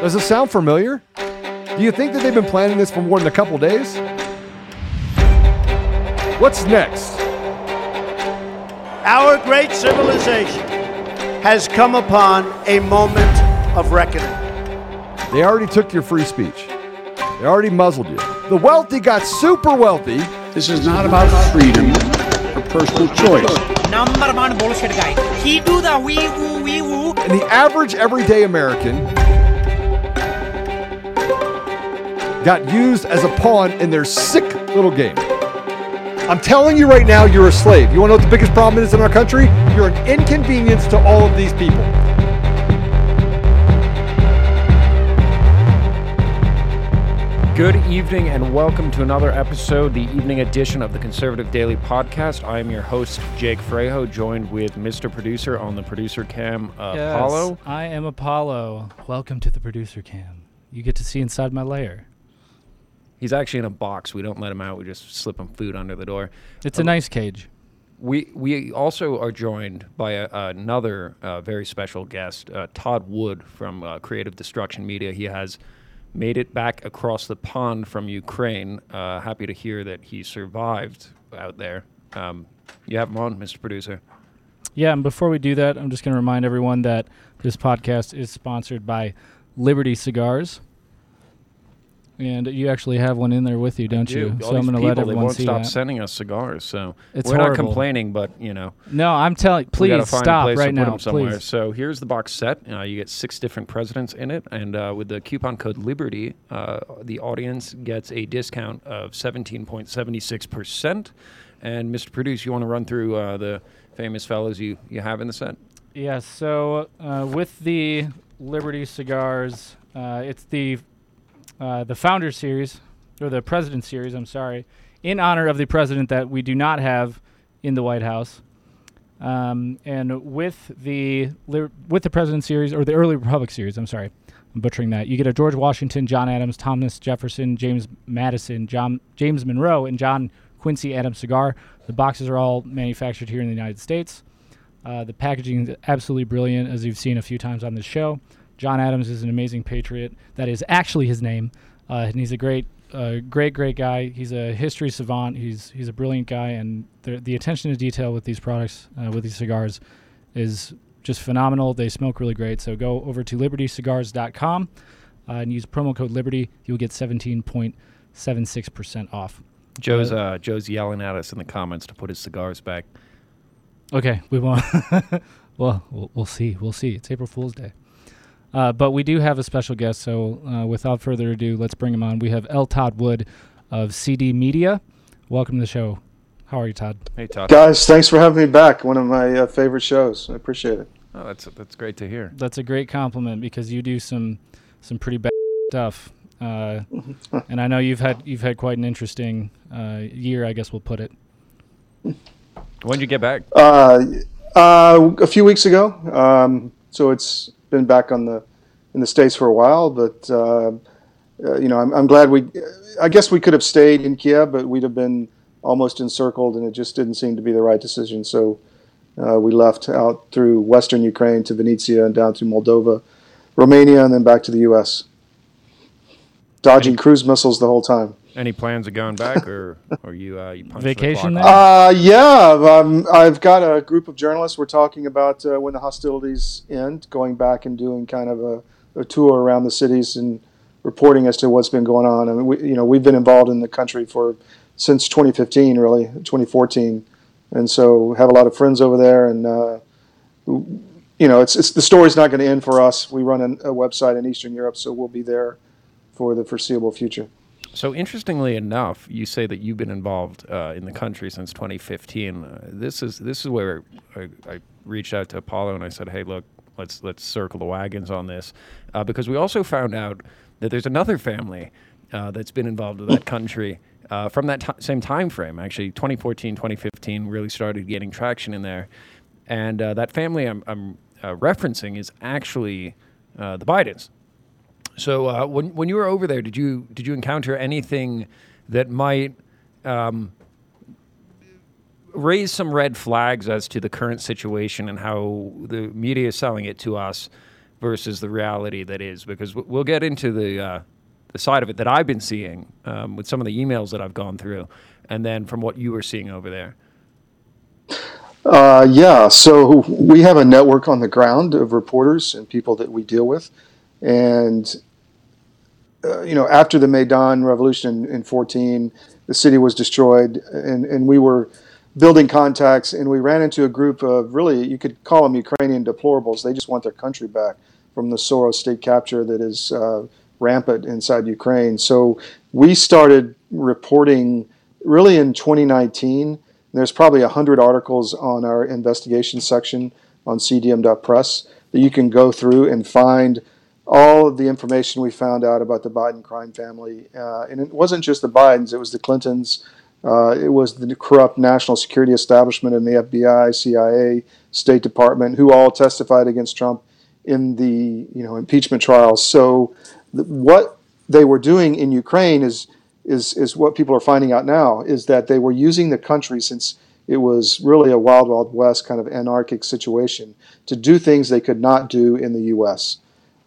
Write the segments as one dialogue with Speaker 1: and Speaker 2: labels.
Speaker 1: Does it sound familiar? Do you think that they've been planning this for more than a couple days? What's next?
Speaker 2: Our great civilization has come upon a moment of reckoning.
Speaker 1: They already took your free speech. They already muzzled you. The wealthy got super wealthy.
Speaker 3: This is not about freedom or personal choice.
Speaker 4: number one bullshit guy. He do the wee woo wee woo.
Speaker 1: And the average everyday American got used as a pawn in their sick little game. I'm telling you right now, you're a slave. You want to know what the biggest problem is in our country? You're an inconvenience to all of these people.
Speaker 5: Good evening and welcome to another episode, the evening edition of the Conservative Daily Podcast. I am your host, Jake Frejo, joined with Mr. Producer on the producer cam, uh,
Speaker 6: Yes,
Speaker 5: Apollo.
Speaker 6: I am Apollo. Welcome to the producer cam. You get to see inside my lair.
Speaker 5: He's actually in a box. We don't let him out. We just slip him food under the door.
Speaker 6: It's a nice cage.
Speaker 5: We we also are joined by a, another uh, very special guest, uh, Todd Wood from uh, Creative Destruction Media. He has made it back across the pond from Ukraine. Uh, happy to hear that he survived out there. Um, you have him on, Mr. Producer.
Speaker 6: Yeah, and before we do that, I'm just going to remind everyone that this podcast is sponsored by Liberty Cigars. And you actually have one in there with you, don't you?
Speaker 5: All
Speaker 6: so I'm going to let
Speaker 5: people, they
Speaker 6: everyone
Speaker 5: won't
Speaker 6: see
Speaker 5: stop
Speaker 6: that.
Speaker 5: sending us cigars. So
Speaker 6: It's
Speaker 5: we're not complaining, but you know,
Speaker 6: No, I'm telling. Please
Speaker 5: find a
Speaker 6: stop
Speaker 5: place
Speaker 6: right
Speaker 5: to put
Speaker 6: now,
Speaker 5: them somewhere.
Speaker 6: please.
Speaker 5: So here's the box set. Uh, you get six different presidents in it, and uh, with the coupon code Liberty, uh, the audience gets a discount of 17.76 percent. And Mr. Produce, you want to run through uh, the famous fellows you you have in the set?
Speaker 6: Yeah, so uh, with the Liberty cigars, uh, it's the uh, the founder series or the president series. I'm sorry, in honor of the president that we do not have in the White House. Um, and with the with the president series or the early republic series, I'm sorry, I'm butchering that. You get a George Washington, John Adams, Thomas Jefferson, James Madison, John James Monroe, and John Quincy Adams cigar. The boxes are all manufactured here in the United States. Uh, the packaging is absolutely brilliant, as you've seen a few times on this show. John Adams is an amazing patriot. That is actually his name, uh, and he's a great, uh, great, great guy. He's a history savant. He's he's a brilliant guy, and the the attention to detail with these products, uh, with these cigars, is just phenomenal. They smoke really great. So go over to libertycigars.com uh, and use promo code Liberty. You'll get 17.76 percent off.
Speaker 5: Joe's uh, Joe's yelling at us in the comments to put his cigars back.
Speaker 6: Okay, we won't. well, well, we'll see. We'll see. It's April Fool's Day. Uh, but we do have a special guest, so uh, without further ado, let's bring him on. We have L. Todd Wood of CD Media. Welcome to the show. How are you, Todd?
Speaker 5: Hey Todd.
Speaker 7: Guys, thanks for having me back. One of my uh, favorite shows. I appreciate it.
Speaker 5: Oh, that's that's great to hear.
Speaker 6: That's a great compliment because you do some some pretty bad stuff, uh, and I know you've had you've had quite an interesting uh, year. I guess we'll put it.
Speaker 5: When did you get back?
Speaker 7: Uh, uh, a few weeks ago, um, so it's been back on the in the states for a while. But uh, uh, you know, I'm, I'm glad we. I guess we could have stayed in Kiev, but we'd have been almost encircled, and it just didn't seem to be the right decision. So uh, we left out through western Ukraine to Vinnytsia and down to Moldova, Romania, and then back to the U.S. Dodging cruise missiles the whole time.
Speaker 5: Any plans of going back, or or you uh, you punched the
Speaker 6: Vacation there?
Speaker 7: Uh, yeah, um, I've got a group of journalists. We're talking about uh, when the hostilities end, going back and doing kind of a, a tour around the cities and reporting as to what's been going on. I mean, we, you know, we've been involved in the country for since 2015, really 2014, and so have a lot of friends over there. And uh, you know, it's, it's the story's not going to end for us. We run an, a website in Eastern Europe, so we'll be there for the foreseeable future.
Speaker 5: So interestingly enough, you say that you've been involved uh, in the country since 2015. Uh, this is this is where I, I reached out to Apollo and I said, "Hey, look, let's let's circle the wagons on this," uh, because we also found out that there's another family uh, that's been involved with that country uh, from that ti same time frame. Actually, 2014, 2015 really started getting traction in there, and uh, that family I'm, I'm referencing is actually the Bidens. So uh, when when you were over there, did you did you encounter anything that might um, raise some red flags as to the current situation and how the media is selling it to us versus the reality that is. Because we'll get into the uh, the side of it that I've been seeing um, with some of the emails that I've gone through, and then from what you were seeing over there.
Speaker 7: Uh, yeah, so we have a network on the ground of reporters and people that we deal with, and uh, you know, after the Maidan revolution in, in 14, the city was destroyed, and and we were building contacts, and we ran into a group of really you could call them Ukrainian deplorables. They just want their country back from the Soros state capture that is uh, rampant inside Ukraine. So we started reporting really in 2019 there's probably 100 articles on our investigation section on cdm.press that you can go through and find all of the information we found out about the Biden crime family. Uh, and it wasn't just the Bidens, it was the Clintons, uh, it was the corrupt national security establishment in the FBI, CIA, State Department, who all testified against Trump in the you know impeachment trials. So th- what they were doing in Ukraine is is is what people are finding out now is that they were using the country since it was really a wild wild west kind of anarchic situation to do things they could not do in the US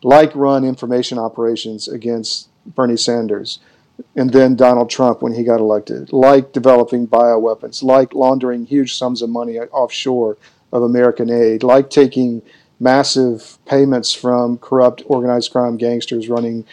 Speaker 7: like run information operations against Bernie Sanders and then Donald Trump when he got elected like developing bioweapons like laundering huge sums of money offshore of American aid like taking massive payments from corrupt organized crime gangsters running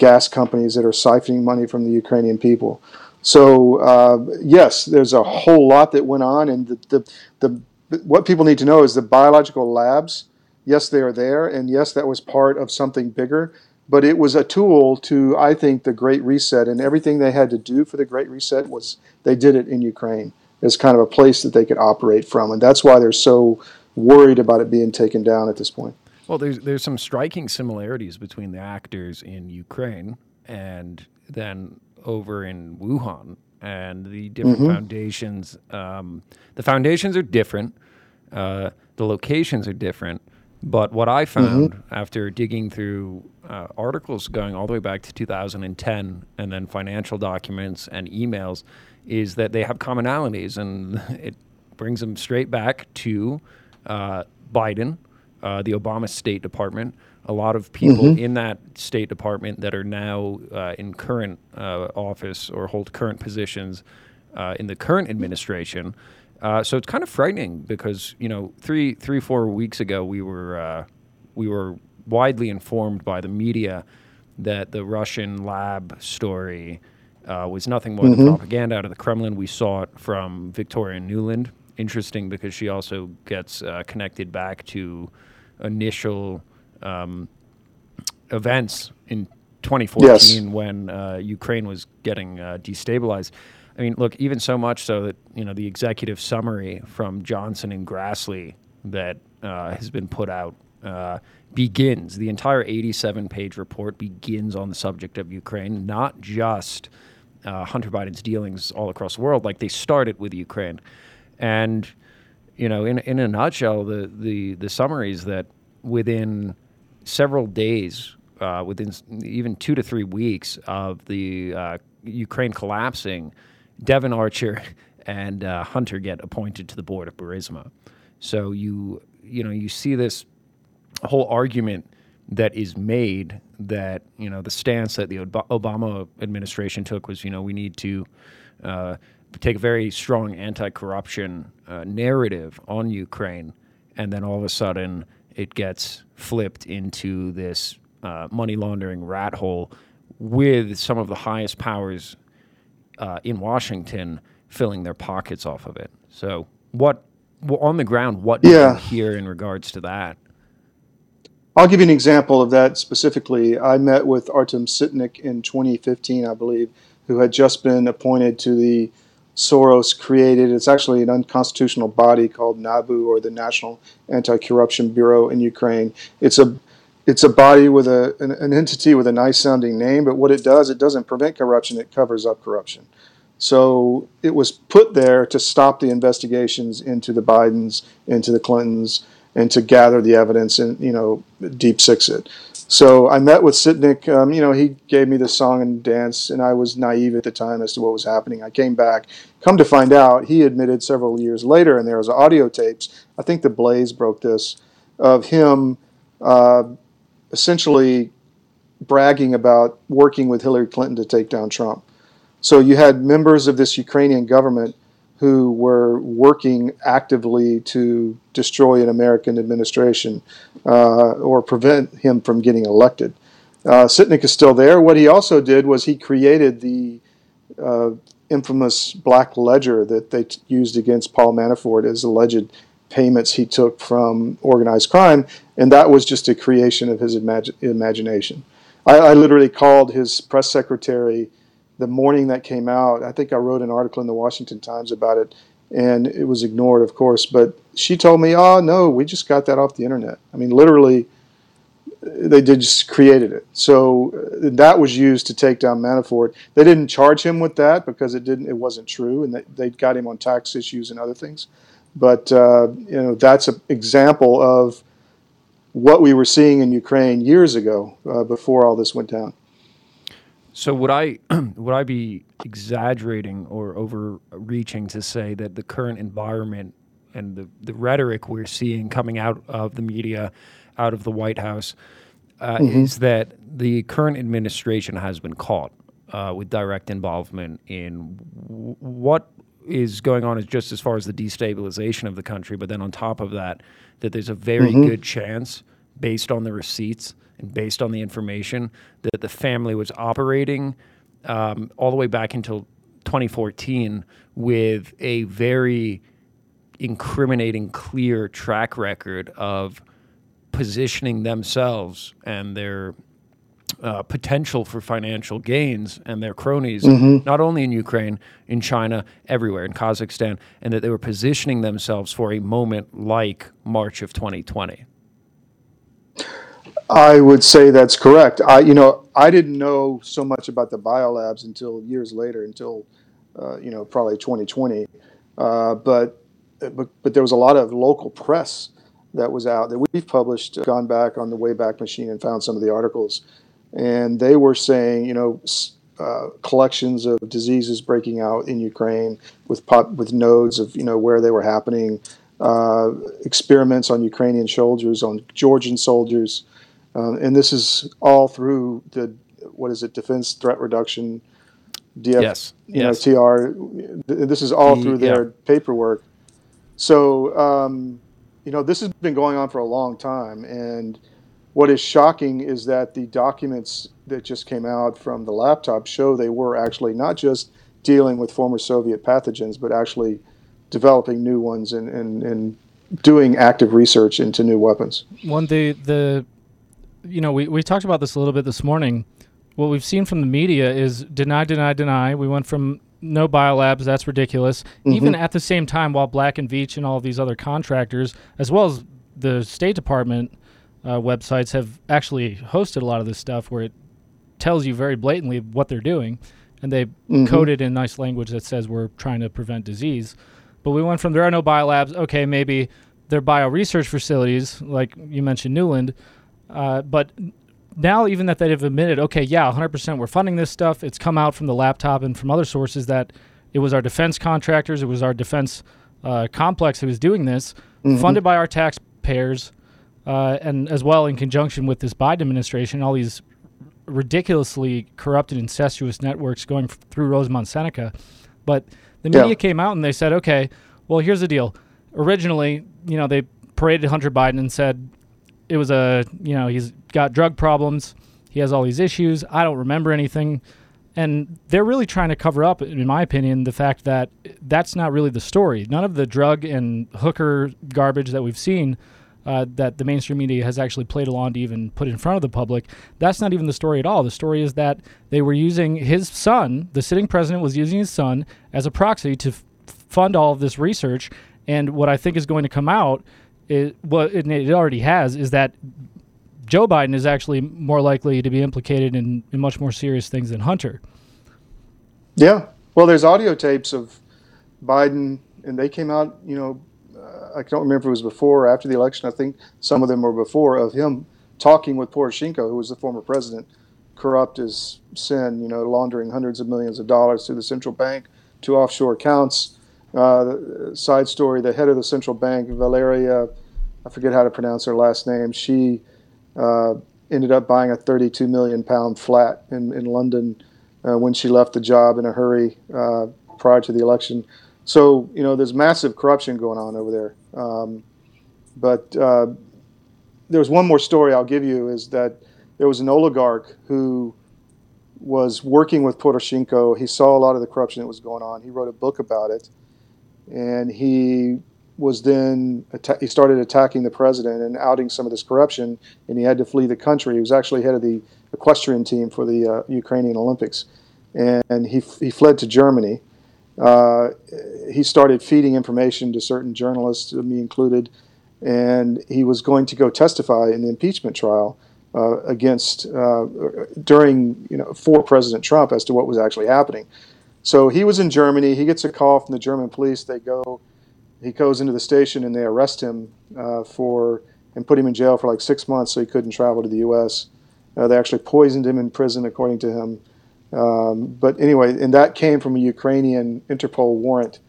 Speaker 7: gas companies that are siphoning money from the Ukrainian people. So uh, yes, there's a whole lot that went on, and the, the, the what people need to know is the biological labs. Yes, they are there, and yes, that was part of something bigger. But it was a tool to, I think, the Great Reset, and everything they had to do for the Great Reset was they did it in Ukraine as kind of a place that they could operate from, and that's why they're so worried about it being taken down at this point.
Speaker 5: Well, there's there's some striking similarities between the actors in Ukraine and then over in Wuhan and the different mm-hmm. foundations. Um, the foundations are different. Uh, the locations are different. But what I found mm-hmm. after digging through uh, articles going all the way back to 2010 and then financial documents and emails is that they have commonalities and it brings them straight back to uh, Biden uh, the Obama State Department. A lot of people mm-hmm. in that State Department that are now uh, in current uh, office or hold current positions uh, in the current administration. Uh, so it's kind of frightening because you know three three four weeks ago we were we were widely informed by the media that the Russian lab story uh, was nothing more mm-hmm. than propaganda out of the Kremlin. We saw it from Victoria Nuland. Interesting because she also gets uh, connected back to initial um, events in 2014 yes. when uh, Ukraine was getting uh, destabilized. I mean, look, even so much so that you know the executive summary from Johnson and Grassley that uh, has been put out uh, begins the entire 87-page report begins on the subject of Ukraine, not just uh, Hunter Biden's dealings all across the world. Like they started with Ukraine, and you know, in in a nutshell, the the the summary is that within several days, uh, within even two to three weeks of the uh, Ukraine collapsing, Devon Archer and uh, Hunter get appointed to the board of Burisma. So you you know you see this whole argument that is made that you know the stance that the Obama administration took was you know we need to uh, take a very strong anti-corruption uh, narrative on Ukraine, and then all of a sudden it gets flipped into this uh, money laundering rat hole with some of the highest powers uh, in Washington filling their pockets off of it. So, what well, on the ground? What do yeah. you hear in regards to that?
Speaker 7: I'll give you an example of that specifically. I met with Artem Sytnyk in 2015, I believe, who had just been appointed to the Soros created. It's actually an unconstitutional body called NABU, or the National Anti-Corruption Bureau in Ukraine. It's a it's a body with a an, an entity with a nice sounding name, but what it does, it doesn't prevent corruption; it covers up corruption. So it was put there to stop the investigations into the Bidens, into the Clintons, and to gather the evidence and you know deep six it. So I met with Sytnyk. Um, you know, he gave me the song and dance, and I was naive at the time as to what was happening. I came back. Come to find out, he admitted several years later, and there was audio tapes. I think the Blaze broke this of him uh, essentially bragging about working with Hillary Clinton to take down Trump. So you had members of this Ukrainian government who were working actively to destroy an American administration uh, or prevent him from getting elected. Uh, Sytnyk is still there. What he also did was he created the uh, infamous black ledger that they t- used against Paul Manafort as alleged payments he took from organized crime, and that was just a creation of his imag- imagination. I, I literally called his press secretary the morning that came out, I think I wrote an article in the Washington Times about it, and it was ignored, of course. But she told me, "Oh no, we just got that off the internet." I mean, literally, they did just created it. So uh, that was used to take down Manafort. They didn't charge him with that because it didn't, it wasn't true, and they, they got him on tax issues and other things. But uh, you know, that's an example of what we were seeing in Ukraine years ago uh, before all this went down.
Speaker 5: So would I would I be exaggerating or overreaching to say that the current environment and the, the rhetoric we're seeing coming out of the media, out of the White House, uh, mm-hmm. is that the current administration has been caught uh, with direct involvement in w- what is going on, is just as far as the destabilization of the country, but then on top of that, that there's a very mm-hmm. good chance, based on the receipts and based on the information that the family was operating um, all the way back until 2014 with a very incriminating, clear track record of positioning themselves and their uh, potential for financial gains and their cronies, mm-hmm. not only in Ukraine, in China, everywhere, in Kazakhstan, and that they were positioning themselves for a moment like March of 2020.
Speaker 7: I would say that's correct. I, you know, I didn't know so much about the biolabs until years later, until uh, you know, probably 2020. Uh, but, but but there was a lot of local press that was out that we've published, gone back on the Wayback Machine and found some of the articles, and they were saying, you know. Uh, collections of diseases breaking out in Ukraine with pop, with nodes of you know where they were happening, uh, experiments on Ukrainian soldiers, on Georgian soldiers, um, and this is all through the what is it, Defense Threat Reduction, DF,
Speaker 5: yes,
Speaker 7: you
Speaker 5: yes.
Speaker 7: know, TR. This is all through their yeah. paperwork. So um, you know, this has been going on for a long time, and what is shocking is that the documents that just came out from the laptop show they were actually not just dealing with former Soviet pathogens, but actually developing new ones and, and, and doing active research into new weapons.
Speaker 6: One the the you know, we, we talked about this a little bit this morning. What we've seen from the media is deny, deny, deny. We went from no biolabs, that's ridiculous. Mm-hmm. Even at the same time, while Black and Veatch and all these other contractors, as well as the State Department uh, websites, have actually hosted a lot of this stuff where it tells you very blatantly what they're doing. And they mm-hmm. code it in nice language that says we're trying to prevent disease. But we went from there are no biolabs, okay, maybe they're bio research facilities, like you mentioned, Nuland. uh, but now, even that they've admitted, okay, yeah, 100%, we're funding this stuff. It's come out from the laptop and from other sources that it was our defense contractors, it was our defense uh, complex who was doing this, mm-hmm. funded by our taxpayers, uh, and as well in conjunction with this Biden administration, all these ridiculously corrupted, incestuous networks going f- through Rosemont Seneca. But the media yeah. came out and they said, okay, well, here's the deal. Originally, you know, they paraded Hunter Biden and said, it was a you know he's got drug problems. He has all these issues. I don't remember anything. And they're really trying to cover up, in my opinion, the fact that that's not really the story. None of the drug and hooker garbage that we've seen uh, that the mainstream media has actually played along to even put in front of the public, that's not even the story at all. The story is that they were using his son, the sitting president was using his son as a proxy to f- fund all of this research. And what I think is going to come out it, what it, it already has is that Joe Biden is actually more likely to be implicated in, in much more serious things than Hunter.
Speaker 7: Yeah. Well, there's audio tapes of Biden, and they came out, you know, I don't remember if it was before or after the election. I think some of them were before of him talking with Poroshenko, who was the former president, corrupt as sin, you know, laundering hundreds of millions of dollars through the central bank to offshore accounts. Uh, side story: the head of the central bank, Valeria, I forget how to pronounce her last name. She uh, ended up buying a 32 million pound flat in, in London uh, when she left the job in a hurry uh, prior to the election. So, you know, there's massive corruption going on over there. Um, but uh, there's one more story I'll give you is that there was an oligarch who was working with Poroshenko. He saw a lot of the corruption that was going on. He wrote a book about it. And he was then he started attacking the president and outing some of this corruption, and he had to flee the country. He was actually head of the equestrian team for the uh, Ukrainian Olympics, and he he fled to Germany. Uh, he started feeding information to certain journalists, me included, and he was going to go testify in the impeachment trial uh, against uh, during you know for President Trump as to what was actually happening. So he was in Germany. He gets a call from the German police. They go he goes into the station and they arrest him uh, for and put him in jail for like six months so he couldn't travel to the U.S. Uh, they actually poisoned him in prison, according to him. Um, but anyway, and that came from a Ukrainian Interpol warrant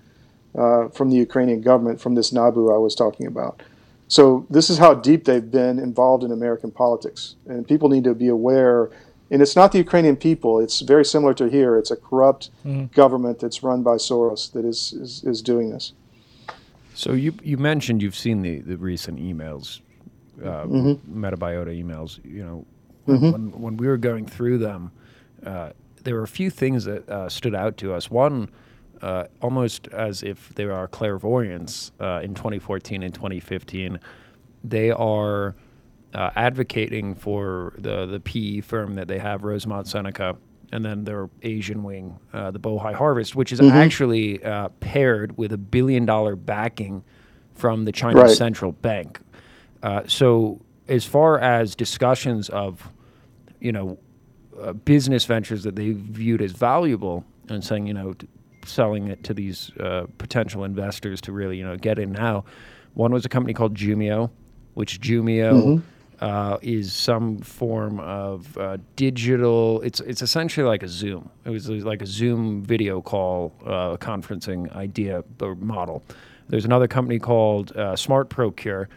Speaker 7: uh, from the Ukrainian government from this Nabu I was talking about. So this is how deep they've been involved in American politics, and people need to be aware. And it's not the Ukrainian people; it's very similar to here. It's a corrupt mm-hmm. government that's run by Soros that is, is, is doing this.
Speaker 5: So you you mentioned you've seen the, the recent emails, uh, mm-hmm. Metabiota emails. You know, mm-hmm. when when we were going through them, uh, there were a few things that uh, stood out to us. One, uh, almost as if they are clairvoyants uh, in 2014 and 2015, they are uh, advocating for the the PE firm that they have, Rosemont Seneca and then their Asian wing, uh, the Bohai Harvest, which is mm-hmm. actually uh, paired with a billion dollar backing from the China right. Central Bank. Uh, so, as far as discussions of, you know, uh, business ventures that they viewed as valuable and saying, you know, t- selling it to these uh, potential investors to really, you know, get in now. One was a company called Jumio, which Jumio. Mm-hmm uh, is some form of uh, digital. It's it's essentially like a Zoom. It was like a Zoom video call uh, conferencing idea or model. There's another company called uh, Smart Procure.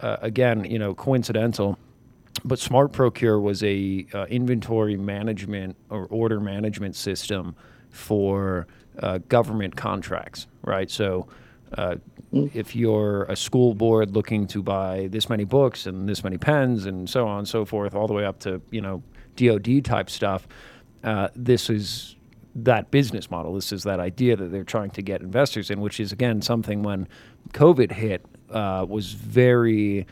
Speaker 5: Uh, again, you know, coincidental, but Smart Procure was a uh, inventory management or order management system for government contracts, right? So uh, if you're a school board looking to buy this many books and this many pens and so on and so forth, all the way up to you know DoD type stuff, uh, this is that business model. This is that idea that they're trying to get investors in, which is again something when COVID hit uh, was very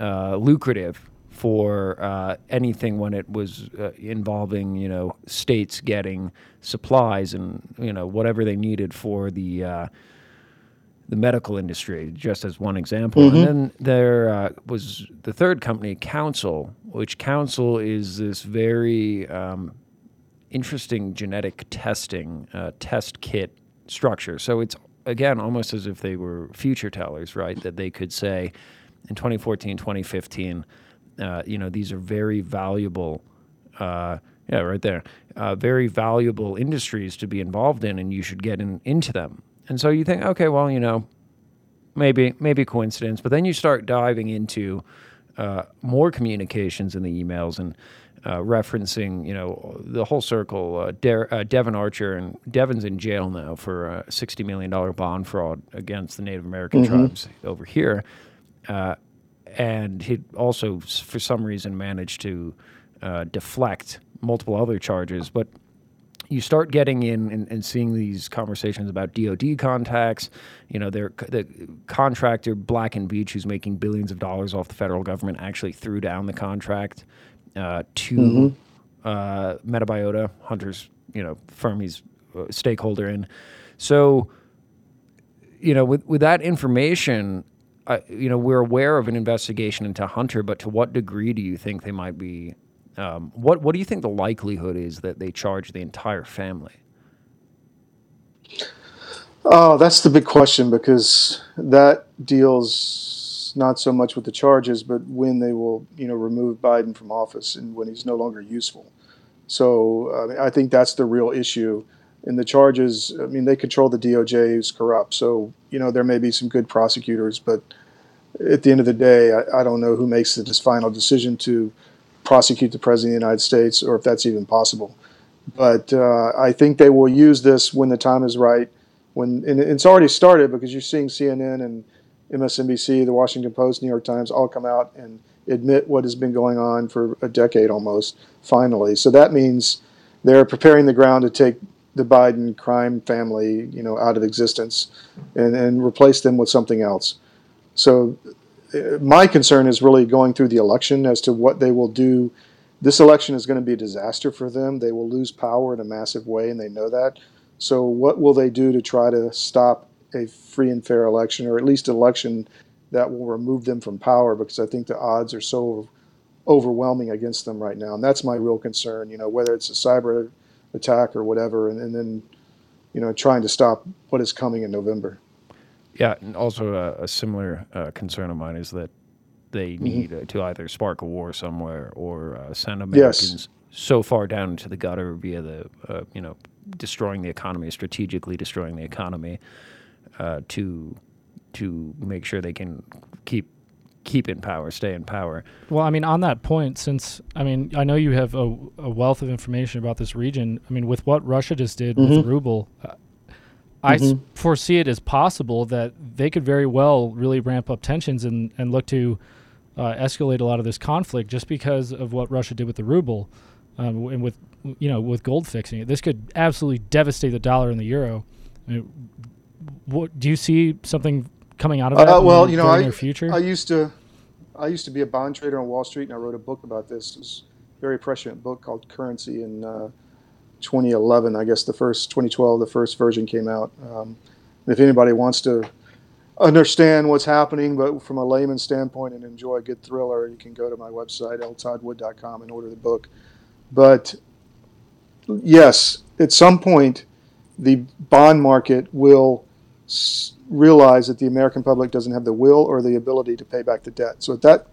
Speaker 5: uh, lucrative for uh, anything when it was uh, involving you know states getting supplies and you know whatever they needed for the uh, the medical industry, just as one example. Mm-hmm. And then there uh, was the third company, Counsyl, which Counsyl is this very um, interesting genetic testing uh, test kit structure. So it's again almost as if they were future tellers, right? That they could say in 2014, 2015, uh, you know, these are very valuable. Uh, yeah, right there. Uh, very valuable industries to be involved in, and you should get in, into them and so you think, okay, well, you know, maybe maybe coincidence, but then you start diving into uh, more communications in the emails and uh, referencing, you know, the whole circle. Uh, De- uh, Devon Archer and Devon's in jail now for a sixty million dollar bond fraud against the Native American mm-hmm. tribes over here, uh, and he also, for some reason, managed to uh, deflect multiple other charges, but you start getting in and, and, seeing these conversations about DoD contacts. You know, their the contractor Black & Veatch, who's making billions of dollars off the federal government, actually threw down the contract uh, to mm-hmm. uh, Metabiota, Hunter's you know firm he's a stakeholder in. So, you know, with with that information, you know, we're aware of an investigation into Hunter, but to what degree do you think they might be um, what what do you think the likelihood is that they charge the entire family?
Speaker 7: Oh, that's the big question because that deals not so much with the charges, but when they will, you know, remove Biden from office and when he's no longer useful. So uh, I think that's the real issue. In the charges, I mean, they control the DOJ, who's corrupt. So you know, there may be some good prosecutors, but at the end of the day, I, I don't know who makes this final decision to prosecute the president of the United States, or if that's even possible. But uh, I think they will use this when the time is right. When and it's already started because you're seeing CNN and MSNBC, the Washington Post, New York Times all come out and admit what has been going on for a decade almost. Finally, so that means they're preparing the ground to take the Biden crime family, you know, out of existence and, and replace them with something else. So uh, my concern is really going through the election as to what they will do. This election is going to be a disaster for them. They will lose power in a massive way, and they know that. So, what will they do to try to stop a free and fair election, or at least an election that will remove them from power? Because I think the odds are so overwhelming against them right now, and that's my real concern. You know, whether it's a cyber attack or whatever, and, and then, you know, trying to stop what is coming in November.
Speaker 5: Yeah, and also a, a similar uh, concern of mine is that they
Speaker 7: Mm-hmm.
Speaker 5: need uh, to either spark a war somewhere or uh, send Americans
Speaker 7: Yes.
Speaker 5: so far down into the gutter via the, uh, you know, destroying the economy, strategically destroying the economy, uh, to to make sure they can keep keep in power, stay in power.
Speaker 6: Well, I mean, on that point, since I mean, I know you have a, a wealth of information about this region. I mean, with what Russia just did with the ruble, uh, I s- foresee it as possible that they could very well really ramp up tensions and, and look to uh, escalate a lot of this conflict just because of what Russia did with the ruble, um, and with you know with gold fixing it. This could absolutely devastate the dollar and the euro. I mean, what do you see something coming out of that?
Speaker 7: Uh, well, you know, I,
Speaker 6: future.
Speaker 7: I used to, I used to be a bond trader on Wall Street, and I wrote a book about this. It was a very prescient book called Currency in uh, 2011. I guess the first 2012, the first version came out. Um, if anybody wants to understand what's happening, but from a layman standpoint, and enjoy a good thriller, you can go to my website ltoddwood.com and order the book. But yes, at some point, the bond market will s- realize that the American public doesn't have the will or the ability to pay back the debt. So at that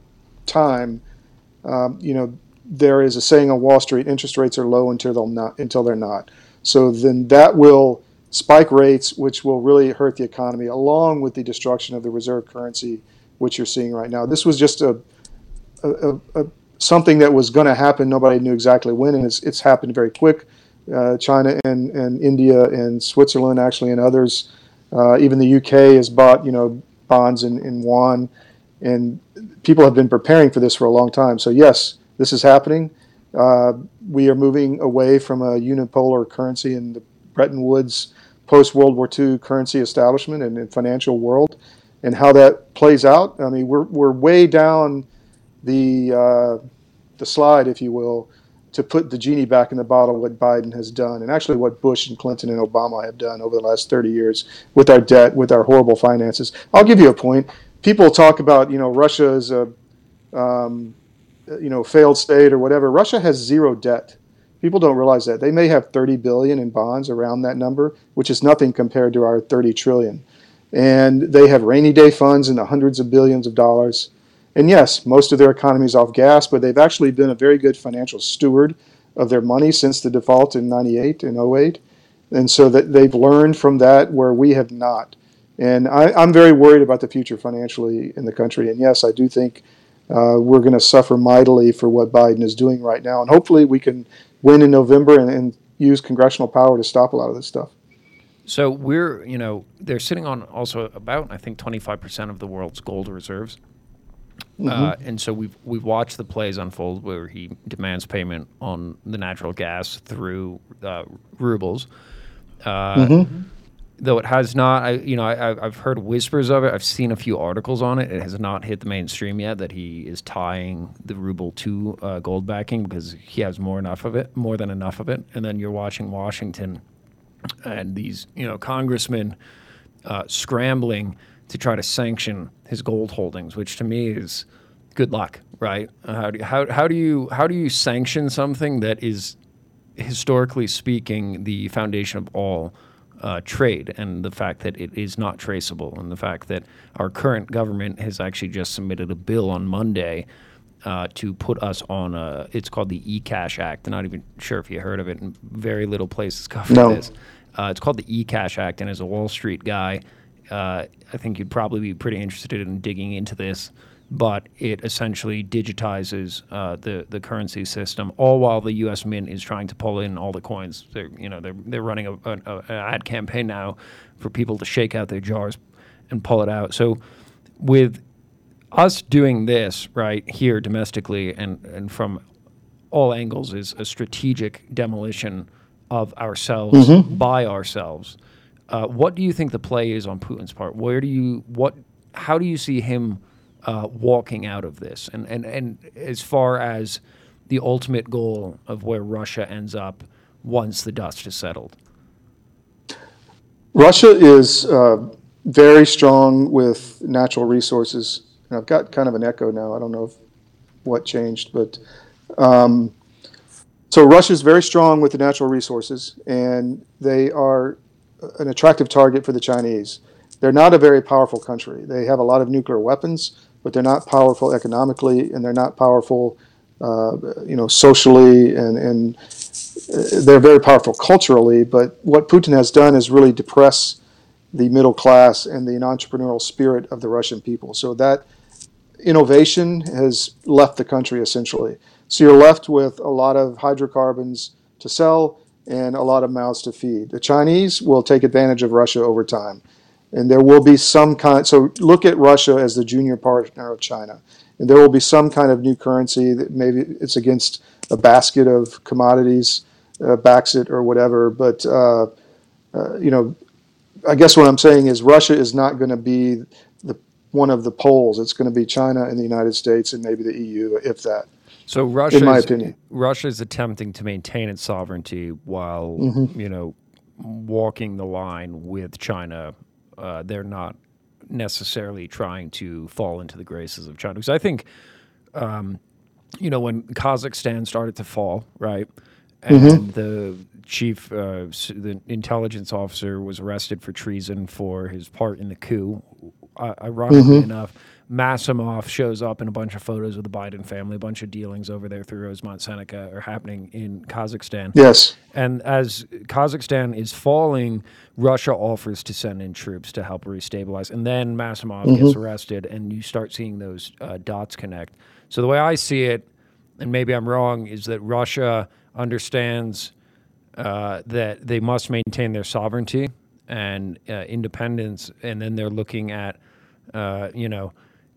Speaker 7: time, um, you know, there is a saying on Wall Street: interest rates are low until they'll not until they're not. So then that will spike rates, which will really hurt the economy, along with the destruction of the reserve currency, which you're seeing right now. This was just a, a, a, something that was going to happen. Nobody knew exactly when, and it's, it's happened very quick. Uh, China and, and India and Switzerland, actually, and others. Uh, even the UK has bought, you know, bonds in, in yuan, and people have been preparing for this for a long time. So yes, this is happening. Uh, we are moving away from a unipolar currency in the Bretton Woods post World War II currency establishment and, and financial world, and how that plays out. I mean, we're we're way down the uh, the slide, if you will, to put the genie back in the bottle. What Biden has done, and actually what Bush and Clinton and Obama have done over the last 30 years with our debt, with our horrible finances. I'll give you a point. People talk about you know Russia is a um, you know failed state or whatever. Russia has zero debt. People don't realize that they may have 30 billion in bonds around that number, which is nothing compared to our 30 trillion. And they have rainy day funds in the hundreds of billions of dollars. And yes, most of their economy is off gas, but they've actually been a very good financial steward of their money since the default in 98 and 08. And so that they've learned from that where we have not. And I, I'm very worried about the future financially in the country. And yes, I do think uh, we're going to suffer mightily for what Biden is doing right now. And hopefully we can win in November and, and use congressional power to stop a lot of this stuff.
Speaker 5: So we're, you know, they're sitting on also about I think 25% of the world's gold reserves. Uh, and so we've we've watched the plays unfold where he demands payment on the natural gas through uh, rubles. Uh, Though it has not, I, you know, I, I- I've heard whispers of it. I've seen a few articles on it. It has not hit the mainstream yet that he is tying the ruble to uh, gold backing because he has more enough of it, more than enough of it. And then you're watching Washington and these you know congressmen uh, scrambling to try to sanction his gold holdings, which to me is good luck, right? Uh, how, do, how, how do you how do you sanction something that is historically speaking the foundation of all uh, trade and the fact that it is not traceable and the fact that our current government has actually just submitted a bill on Monday uh, to put us on a it's called the eCash Act. I'm not even sure if you heard of it and very little places cover
Speaker 7: No.
Speaker 5: this. Uh, it's called the eCash Act and as a Wall Street guy uh, I think you'd probably be pretty interested in digging into this but it essentially digitizes uh, the the currency system, all while the U.S. Mint is trying to pull in all the coins. They're you know they're they're running a, a, a an ad campaign now for people to shake out their jars and pull it out. So with us doing this right here domestically and and from all angles is a strategic demolition of ourselves by ourselves. Uh, what do you think the play is on Putin's part? Where do you what? How do you see him uh, walking out of this? And and and as far as the ultimate goal of where Russia ends up once the dust is settled.
Speaker 7: Russia is uh, very strong with natural resources. And I've got kind of an echo now. I don't know if, what changed, but um, so Russia is very strong with the natural resources, and they are an attractive target for the Chinese. They're not a very powerful country. They have a lot of nuclear weapons, but they're not powerful economically, and they're not powerful, uh, you know, socially, and and uh, they're very powerful culturally. But what Putin has done is really depress the middle class and the entrepreneurial spirit of the Russian people. So that innovation has left the country essentially. So you're left with a lot of hydrocarbons to sell and a lot of mouths to feed. The Chinese will take advantage of Russia over time. And there will be some kind, so look at Russia as the junior partner of China. And there will be some kind of new currency that maybe it's against a basket of commodities, uh, backs it or whatever. But, uh, uh, you know, I guess what I'm saying is Russia is not going to be the one of the poles. It's going to be China and the United States and maybe the EU, if that.
Speaker 5: So Russia,
Speaker 7: in my opinion,
Speaker 5: Russia is attempting to maintain its sovereignty while you know walking the line with China. Uh, they're not necessarily trying to fall into the graces of China because I think, um, you know, when Kazakhstan started to fall, right, and the chief, uh, the intelligence officer was arrested for treason for his part in the coup. Uh, ironically enough, Massimov shows up in a bunch of photos of the Biden family. A bunch of dealings over there through Rosemont Seneca are happening in Kazakhstan.
Speaker 7: yes.
Speaker 5: And as Kazakhstan is falling, Russia offers to send in troops to help restabilize. And then Massimov gets arrested, and you start seeing those uh, dots connect. So the way I see it, and maybe I'm wrong, is that Russia understands uh, that they must maintain their sovereignty and uh, independence, and then they're looking at, uh, you know,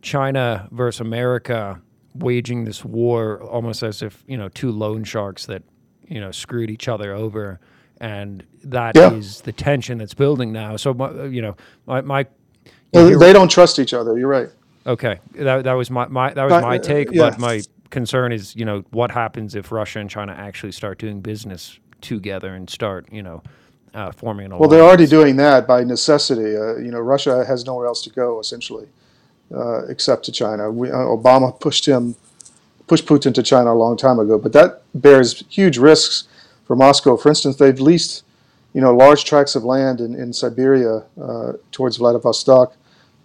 Speaker 5: China versus America waging this war almost as if you know two loan sharks that you know screwed each other over, and that is
Speaker 7: Yeah.
Speaker 5: the tension that's building now. So my, you know, my, my
Speaker 7: Well, they don't trust each other. You're right.
Speaker 5: Okay, that that was my, my that was
Speaker 7: Uh,
Speaker 5: my take.
Speaker 7: yeah.
Speaker 5: But my concern is, you know, what happens if Russia and China actually start doing business together and start, you know, uh, forming an alliance?
Speaker 7: Well, they're already doing that by necessity. Uh, you know, Russia has nowhere else to go essentially, uh, except to China. We, uh, Obama pushed him, pushed Putin to China a long time ago, but that bears huge risks for Moscow. For instance, they've leased, you know, large tracts of land in, in Siberia uh, towards Vladivostok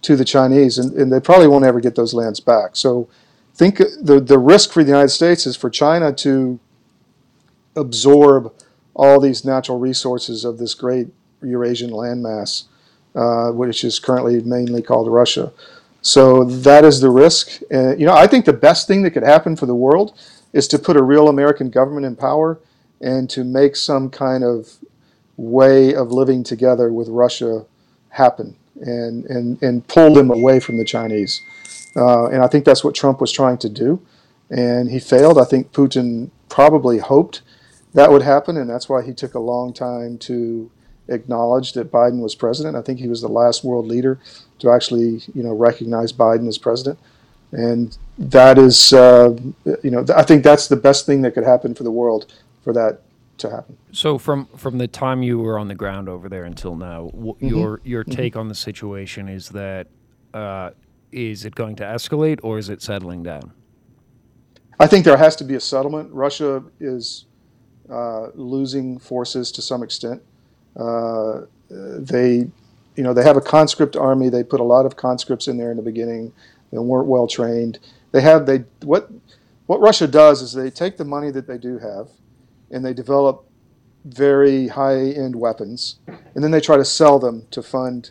Speaker 7: to the Chinese, and, and they probably won't ever get those lands back. So, think the the risk for the United States is for China to absorb all these natural resources of this great Eurasian landmass, uh, which is currently mainly called Russia. So that is the risk. Uh, you know, I think the best thing that could happen for the world is to put a real American government in power and to make some kind of way of living together with Russia happen and, and, and pull them away from the Chinese. Uh, and I think that's what Trump was trying to do. And he failed. I think Putin probably hoped that would happen, and that's why he took a long time to acknowledge that Biden was president. I think he was the last world leader to actually, you know, recognize Biden as president, and that is, uh, you know, I think that's the best thing that could happen for the world for that to happen.
Speaker 5: So from from the time you were on the ground over there until now,
Speaker 7: Mm-hmm.
Speaker 5: your your take on the situation is that uh, is it going to escalate or is it settling down?
Speaker 7: I think there has to be a settlement. Russia is uh, losing forces to some extent. Uh, they, you know, they have a conscript army. They put a lot of conscripts in there in the beginning. They weren't well trained. They have they what what Russia does is they take the money that they do have, and they develop very high-end weapons, and then they try to sell them to fund,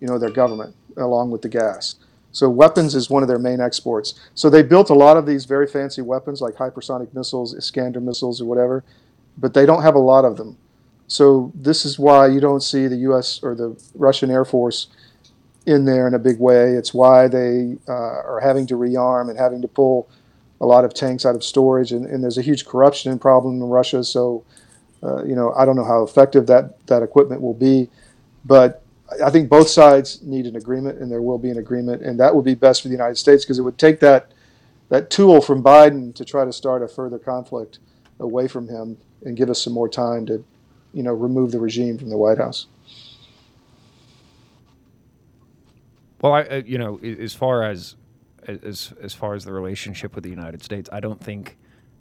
Speaker 7: you know, their government along with the gas. So weapons is one of their main exports. So they built a lot of these very fancy weapons like hypersonic missiles, Iskander missiles, or whatever, but they don't have a lot of them. So this is why you don't see the U.S. or the Russian Air Force in there in a big way. It's why they uh, are having to rearm and having to pull a lot of tanks out of storage, and, and there's a huge corruption problem in Russia. So, uh, you know, I don't know how effective that that equipment will be, but I think both sides need an agreement, and there will be an agreement, and that would be best for the United States because it would take that that tool from Biden to try to start a further conflict away from him and give us some more time to, you know, remove the regime from the White House.
Speaker 5: Well, I, uh, you know, as far as as as far as the relationship with the United States, I don't think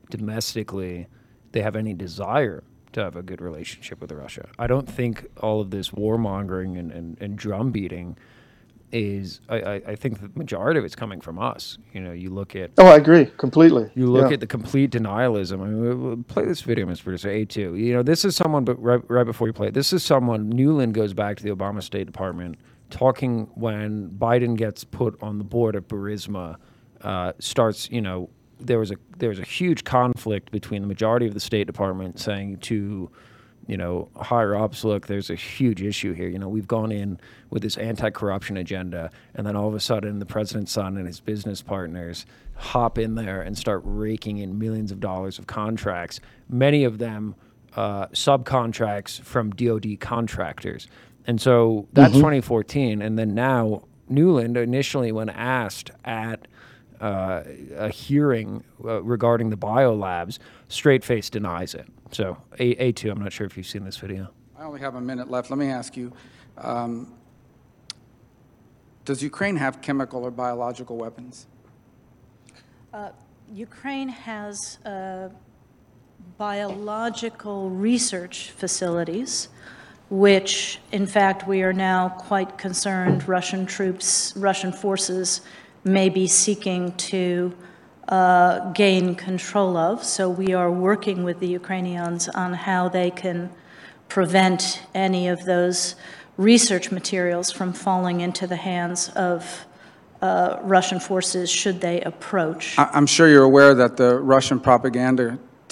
Speaker 5: domestically they have any desire to have a good relationship with Russia. I don't think all of this warmongering and, and, and drum beating is I, I, I think the majority of it's coming from us. You know, you look at
Speaker 7: Oh, I agree completely.
Speaker 5: you look
Speaker 7: Yeah.
Speaker 5: at the complete denialism. I mean, we'll- play this video, Mr. Producer A2. You know, this is someone, but right, right before you play it, this is someone, Nuland goes back to the Obama State Department talking when Biden gets put on the board of Burisma, uh, starts, you know, there was a there was a huge conflict between the majority of the State Department saying to you know, higher ups, look, there's a huge issue here. You know, we've gone in with this anti corruption agenda, and then all of a sudden the president's son and his business partners hop in there and start raking in millions of dollars of contracts, many of them uh, subcontracts from DoD contractors. And so that's 2014. And then now, Nuland, initially, when asked at uh, a hearing uh, regarding the biolabs, straight face denies it. So A A2, I'm not sure if you've seen this video.
Speaker 8: I only have a minute left. Let me ask you, um, does Ukraine have chemical or biological weapons?
Speaker 9: Ukraine has uh, biological research facilities, which, in fact, we are now quite concerned Russian troops, Russian forces may be seeking to uh, gain control of. So we are working with the Ukrainians on how they can prevent any of those research materials from falling into the hands of uh, Russian forces should they approach.
Speaker 8: I'm sure you're aware that the Russian propaganda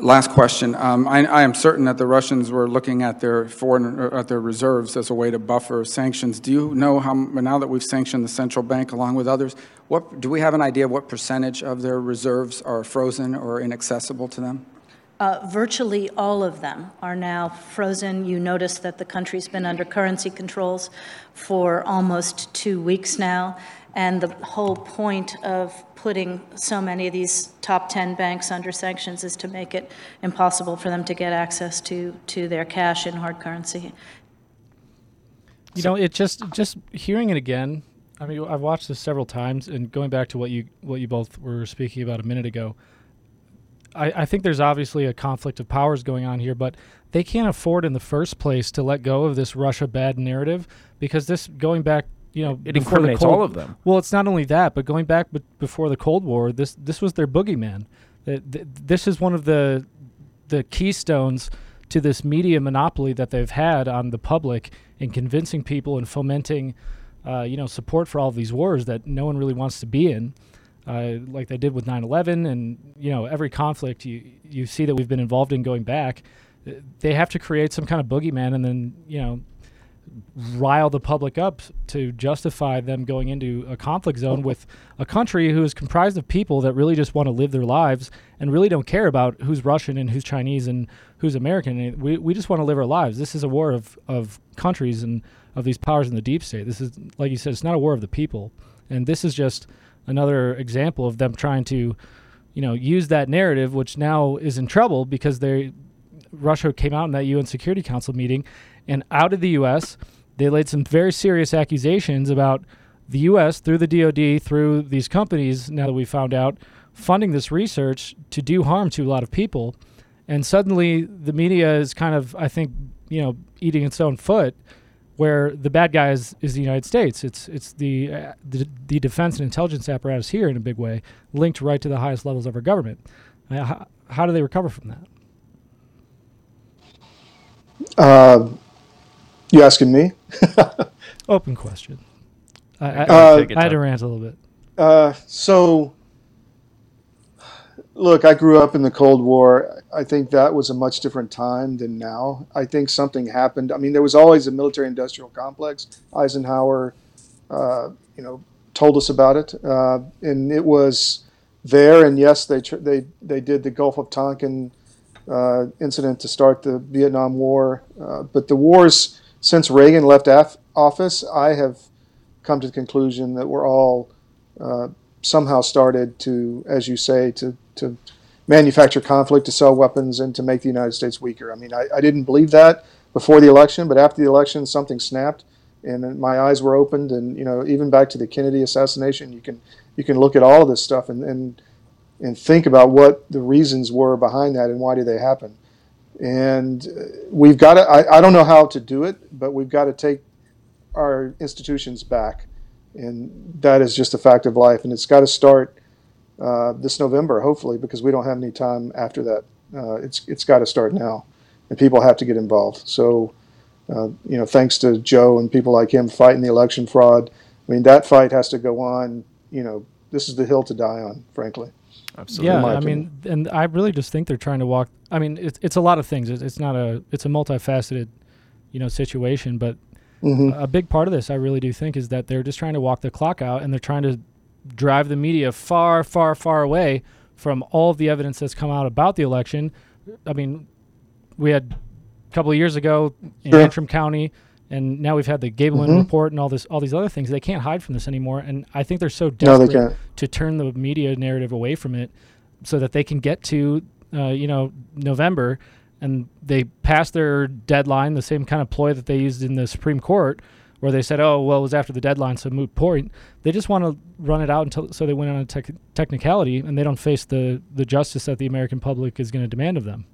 Speaker 8: Last question. Um, I, I am certain that the Russians were looking at their foreign, at their reserves as a way to buffer sanctions. Do you know how, now that we've sanctioned the central bank along with others, what, do we have an idea of what percentage of their reserves are frozen or inaccessible to them?
Speaker 9: Uh, Virtually all of them are now frozen. You notice that the country's been under currency controls for almost two weeks now. And the whole point of putting so many of these top 10 banks under sanctions is to make it impossible for them to get access to, to their cash in hard currency.
Speaker 6: You know, it just just hearing it again. I mean, I've watched this several times, and going back to what you what you both were speaking about a minute ago, I, I think there's obviously a conflict of powers going on here, but they can't afford in the first place to let go of this Russia bad narrative because this going back, you know,
Speaker 5: It incriminates
Speaker 6: Cold-
Speaker 5: all of them.
Speaker 6: Well, it's not only that, but going back be- before the Cold War, this this was their boogeyman. Th- th- This is one of the the keystones to this media monopoly that they've had on the public in convincing people and fomenting, uh, you know, support for all of these wars that no one really wants to be in, uh, like they did with 9/11, and you know, every conflict you you see that we've been involved in going back. uh, They have to create some kind of boogeyman, and then you know, rile the public up to justify them going into a conflict zone with a country who is comprised of people that really just want to live their lives and really don't care about who's Russian and who's Chinese and who's American. We, we just want to live our lives. This is a war of, of countries and of these powers in the deep state. This is, like you said, it's not a war of the people. And this is just another example of them trying to, you know, use that narrative, which now is in trouble because they Russia came out in that UN Security Council meeting and out of the U.S. They laid some very serious accusations about the U.S. through the DoD through these companies. Now that we found out, funding this research to do harm to a lot of people, and suddenly the media is kind of, I think, you know, eating its own foot. Where the bad guy is, is the United States. It's it's the, uh, the the defense and intelligence apparatus here in a big way, linked right to the highest levels of our government. Uh, how, how do they recover from that?
Speaker 7: Uh, you asking me?
Speaker 6: Open question. I, I,
Speaker 7: Uh,
Speaker 6: I had to rant a little bit.
Speaker 7: Uh, so, look, I grew up in the Cold War. I think that was a much different time than now. I think something happened. I mean, there was always a military-industrial complex. Eisenhower, uh, you know, told us about it, uh, and it was there. And yes, they tr- they they did the Gulf of Tonkin uh, incident to start the Vietnam War. Uh, but the wars since Reagan left af- office, I have come to the conclusion that we're all uh, somehow started to, as you say, to to manufacture conflict, to sell weapons, and to make the United States weaker. I mean, I, I didn't believe that before the election, but after the election, something snapped, and my eyes were opened. And you know, even back to the Kennedy assassination, you can you can look at all of this stuff and and and think about what the reasons were behind that and why did they happen. And uh, we've got to, I, I don't know how to do it, but we've got to take our institutions back. And that is just a fact of life. And it's got to start uh, this November, hopefully, because we don't have any time after that. Uh, it's it's got to start now, and people have to get involved. So, uh, you know, thanks to Joe and people like him fighting the election fraud. I mean, that fight has to go on. You know, this is the hill to die on, frankly.
Speaker 5: Absolutely.
Speaker 6: Yeah,
Speaker 7: in my
Speaker 6: I mean, and I really just think they're trying to walk. I mean, it's it's a lot of things. It's, it's not a it's a multifaceted, you know, situation. But
Speaker 7: Mhm.
Speaker 6: a, a big part of this, I really do think, is that they're just trying to walk the clock out, and they're trying to drive the media far, far, far away from all of the evidence that's come out about the election. I mean, we had a couple of years ago in
Speaker 7: Sure.
Speaker 6: Antrim County, and now we've had the Gableman
Speaker 7: Mhm.
Speaker 6: report and all this, all these other things. They can't hide from this anymore, and I think they're so
Speaker 7: No,
Speaker 6: desperate
Speaker 7: they
Speaker 6: to turn the media narrative away from it, so that they can get to, uh, you know, November, and they pass their deadline, the same kind of ploy that they used in the Supreme Court, where they said, "Oh, well, it was after the deadline, so moot point." They just want to run it out until so they win on a tech technicality, and they don't face the the justice that the American public is going to demand of them.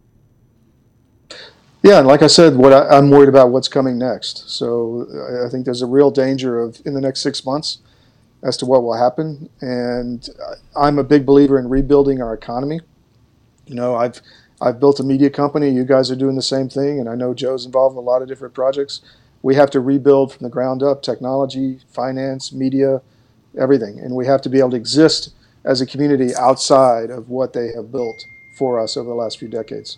Speaker 7: Yeah, and like I said, what I, I'm worried about what's coming next. So I, think there's a real danger of in the next six months as to what will happen. And I'm a big believer in rebuilding our economy. You know, I've I've built a media company. You guys are doing the same thing, and I know Joe's involved in a lot of different projects. We have to rebuild from the ground up: technology, finance, media, everything, and we have to be able to exist as a community outside of what they have built for us over the last few decades.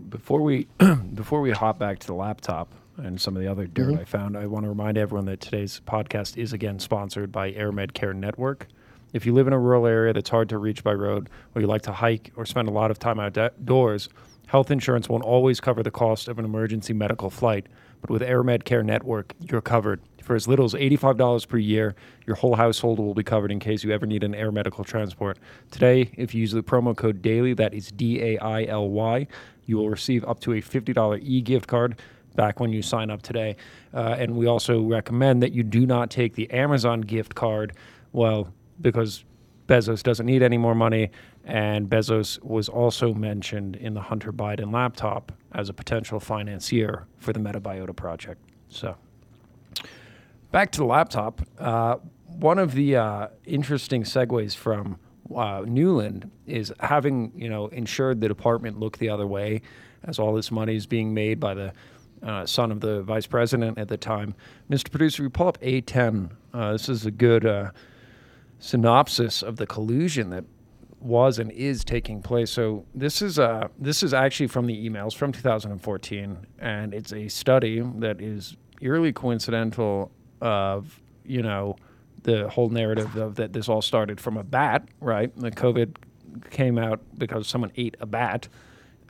Speaker 5: Before we before we hop back to the laptop and some of the other dirt
Speaker 7: Mhm.
Speaker 5: I found, I want to remind everyone that today's podcast is again sponsored by AirMedCare Network. If you live in a rural area that's hard to reach by road, or you like to hike or spend a lot of time outdoors, health insurance won't always cover the cost of an emergency medical flight. But with AirMedCare Network, you're covered. For as little as $85 per year, your whole household will be covered in case you ever need an air medical transport. Today, if you use the promo code DAILY, that is D A I L Y, you will receive up to a $50 e gift card back when you sign up today. Uh, and we also recommend that you do not take the Amazon gift card, well, because Bezos doesn't need any more money. And Bezos was also mentioned in the Hunter Biden laptop as a potential financier for the Metabiota project. So, back to the laptop. Uh, one of the uh, interesting segues from uh, Nuland is having you know ensured the department look the other way, as all this money is being made by the uh, son of the vice president at the time. Mr. Producer, we pull up A10. Uh, this is a good uh, synopsis of the collusion that was and is taking place. So this is uh, this is actually from the emails from 2014, and it's a study that is eerily coincidental of you know the whole narrative of that this all started from a bat, right? The COVID came out because someone ate a bat.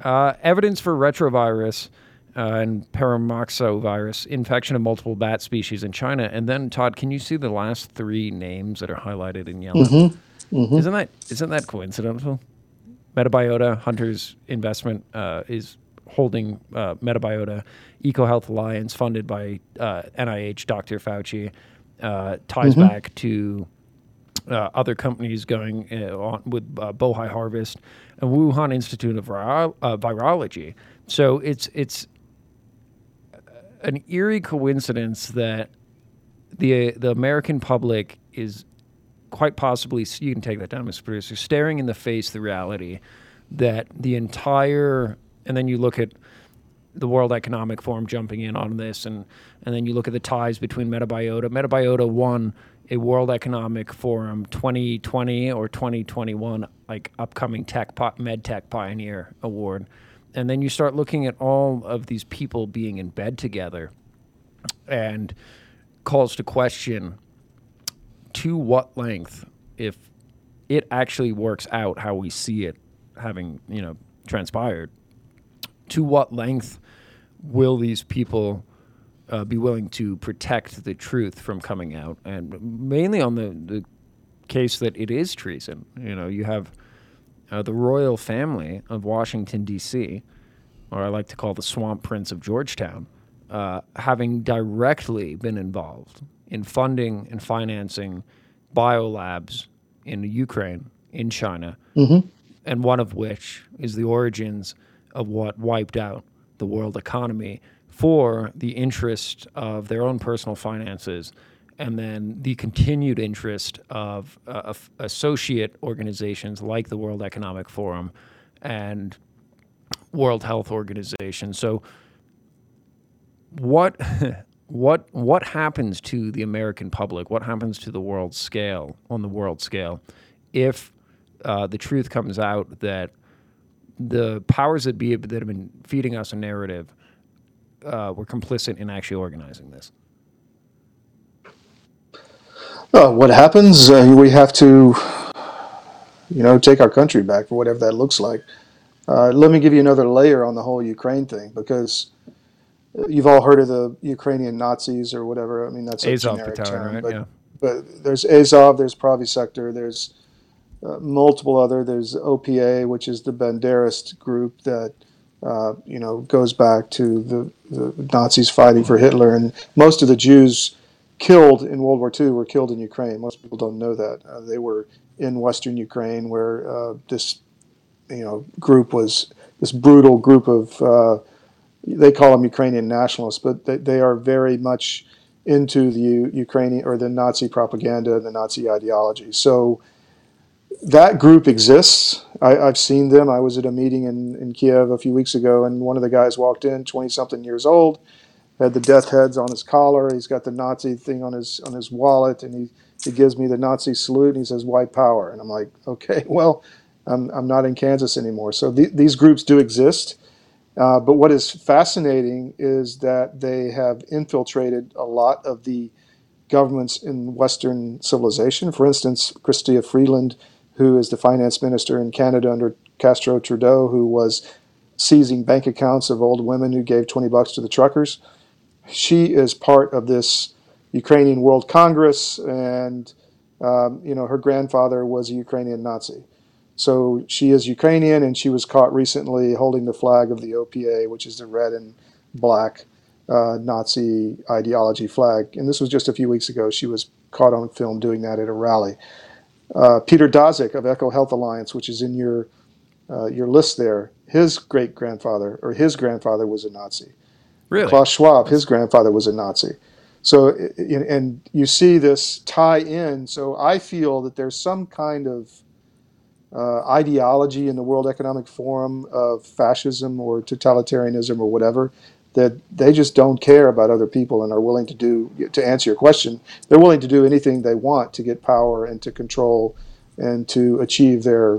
Speaker 5: Uh, evidence for retrovirus uh, and paramyxovirus infection of multiple bat species in China. And then, Todd, can you see the last three names that are highlighted in yellow?
Speaker 7: Mhm, mhm.
Speaker 5: Isn't that isn't that coincidental? Metabiota Hunter's investment uh, is holding uh, Metabiota EcoHealth Alliance, funded by uh, NIH, Dr. Fauci, uh, ties
Speaker 7: Mhm.
Speaker 5: back to uh, other companies going uh, on with uh, Bohai Harvest and Wuhan Institute of Viro- uh, Virology. So it's it's an eerie coincidence that the the American public is quite possibly you can take that down, Mr. Producer, staring in the face the reality that the entire and then you look at the World Economic Forum jumping in on this, and and then you look at the ties between Metabiota. Metabiota won a World Economic Forum 2020 or 2021 like upcoming tech med tech pioneer award, and then you start looking at all of these people being in bed together, and calls to question to what length if it actually works out how we see it having you know transpired to what length will these people uh, be willing to protect the truth from coming out and mainly on the, the case that it is treason you know you have uh, the royal family of washington d.c or i like to call the swamp prince of georgetown uh, having directly been involved in funding and financing biolabs in Ukraine, in China,
Speaker 7: Mhm.
Speaker 5: and one of which is the origins of what wiped out the world economy for the interest of their own personal finances and then the continued interest of, uh, of associate organizations like the World Economic Forum and World Health Organization. So what what what happens to the American public? What happens to the world scale on the world scale if uh, the truth comes out that the powers that be that have been feeding us a narrative uh, were complicit in actually organizing this?
Speaker 7: Uh, what happens? Uh, we have to, you know, take our country back for whatever that looks like. Uh, let me give you another layer on the whole Ukraine thing because you've all heard of the Ukrainian Nazis or whatever. I mean, that's a
Speaker 5: Azov
Speaker 7: generic
Speaker 5: Battalion,
Speaker 7: term,
Speaker 5: right?
Speaker 7: but,
Speaker 5: Yeah.
Speaker 7: but there's Azov, there's Pravi Sector, there's multiple other. There's OPA, which is the Banderist group that uh, you know goes back to the, the Nazis fighting for Hitler, and most of the Jews killed in World War II were killed in Ukraine. Most people don't know that uh, they were in Western Ukraine, where uh, this you know group was this brutal group of uh, they call them Ukrainian nationalists, but they, they are very much into the Ukrainian or the Nazi propaganda, the Nazi ideology. So that group exists. I, I've seen them. I was at a meeting in, in Kiev a few weeks ago, and one of the guys walked in, 20 something years old, had the death heads on his collar. He's got the Nazi thing on his on his wallet, and he, he gives me the Nazi salute, and he says, White Power. And I'm like, okay, well, I'm, I'm not in Kansas anymore. So the, these groups do exist. Uh, but what is fascinating is that they have infiltrated a lot of the governments in Western civilization. For instance, Chrystia Freeland, who is the finance minister in Canada under Castro Trudeau, who was seizing bank accounts of old women who gave 20 bucks to the truckers. She is part of this Ukrainian World Congress, and um, you know her grandfather was a Ukrainian Nazi. So she is Ukrainian, and she was caught recently holding the flag of the OPA, which is the red and black uh, Nazi ideology flag. And this was just a few weeks ago. She was caught on film doing that at a rally. Uh, Peter Daszak of EcoHealth Alliance, which is in your uh, your list there, his great grandfather or his grandfather was a Nazi.
Speaker 5: Really?
Speaker 7: Klaus Schwab, his grandfather was a Nazi. So, and you see this tie in. So I feel that there's some kind of uh, ideology in the World Economic Forum of fascism or totalitarianism or whatever that they just don't care about other people and are willing to do to answer your question they're willing to do anything they want to get power and to control and to achieve their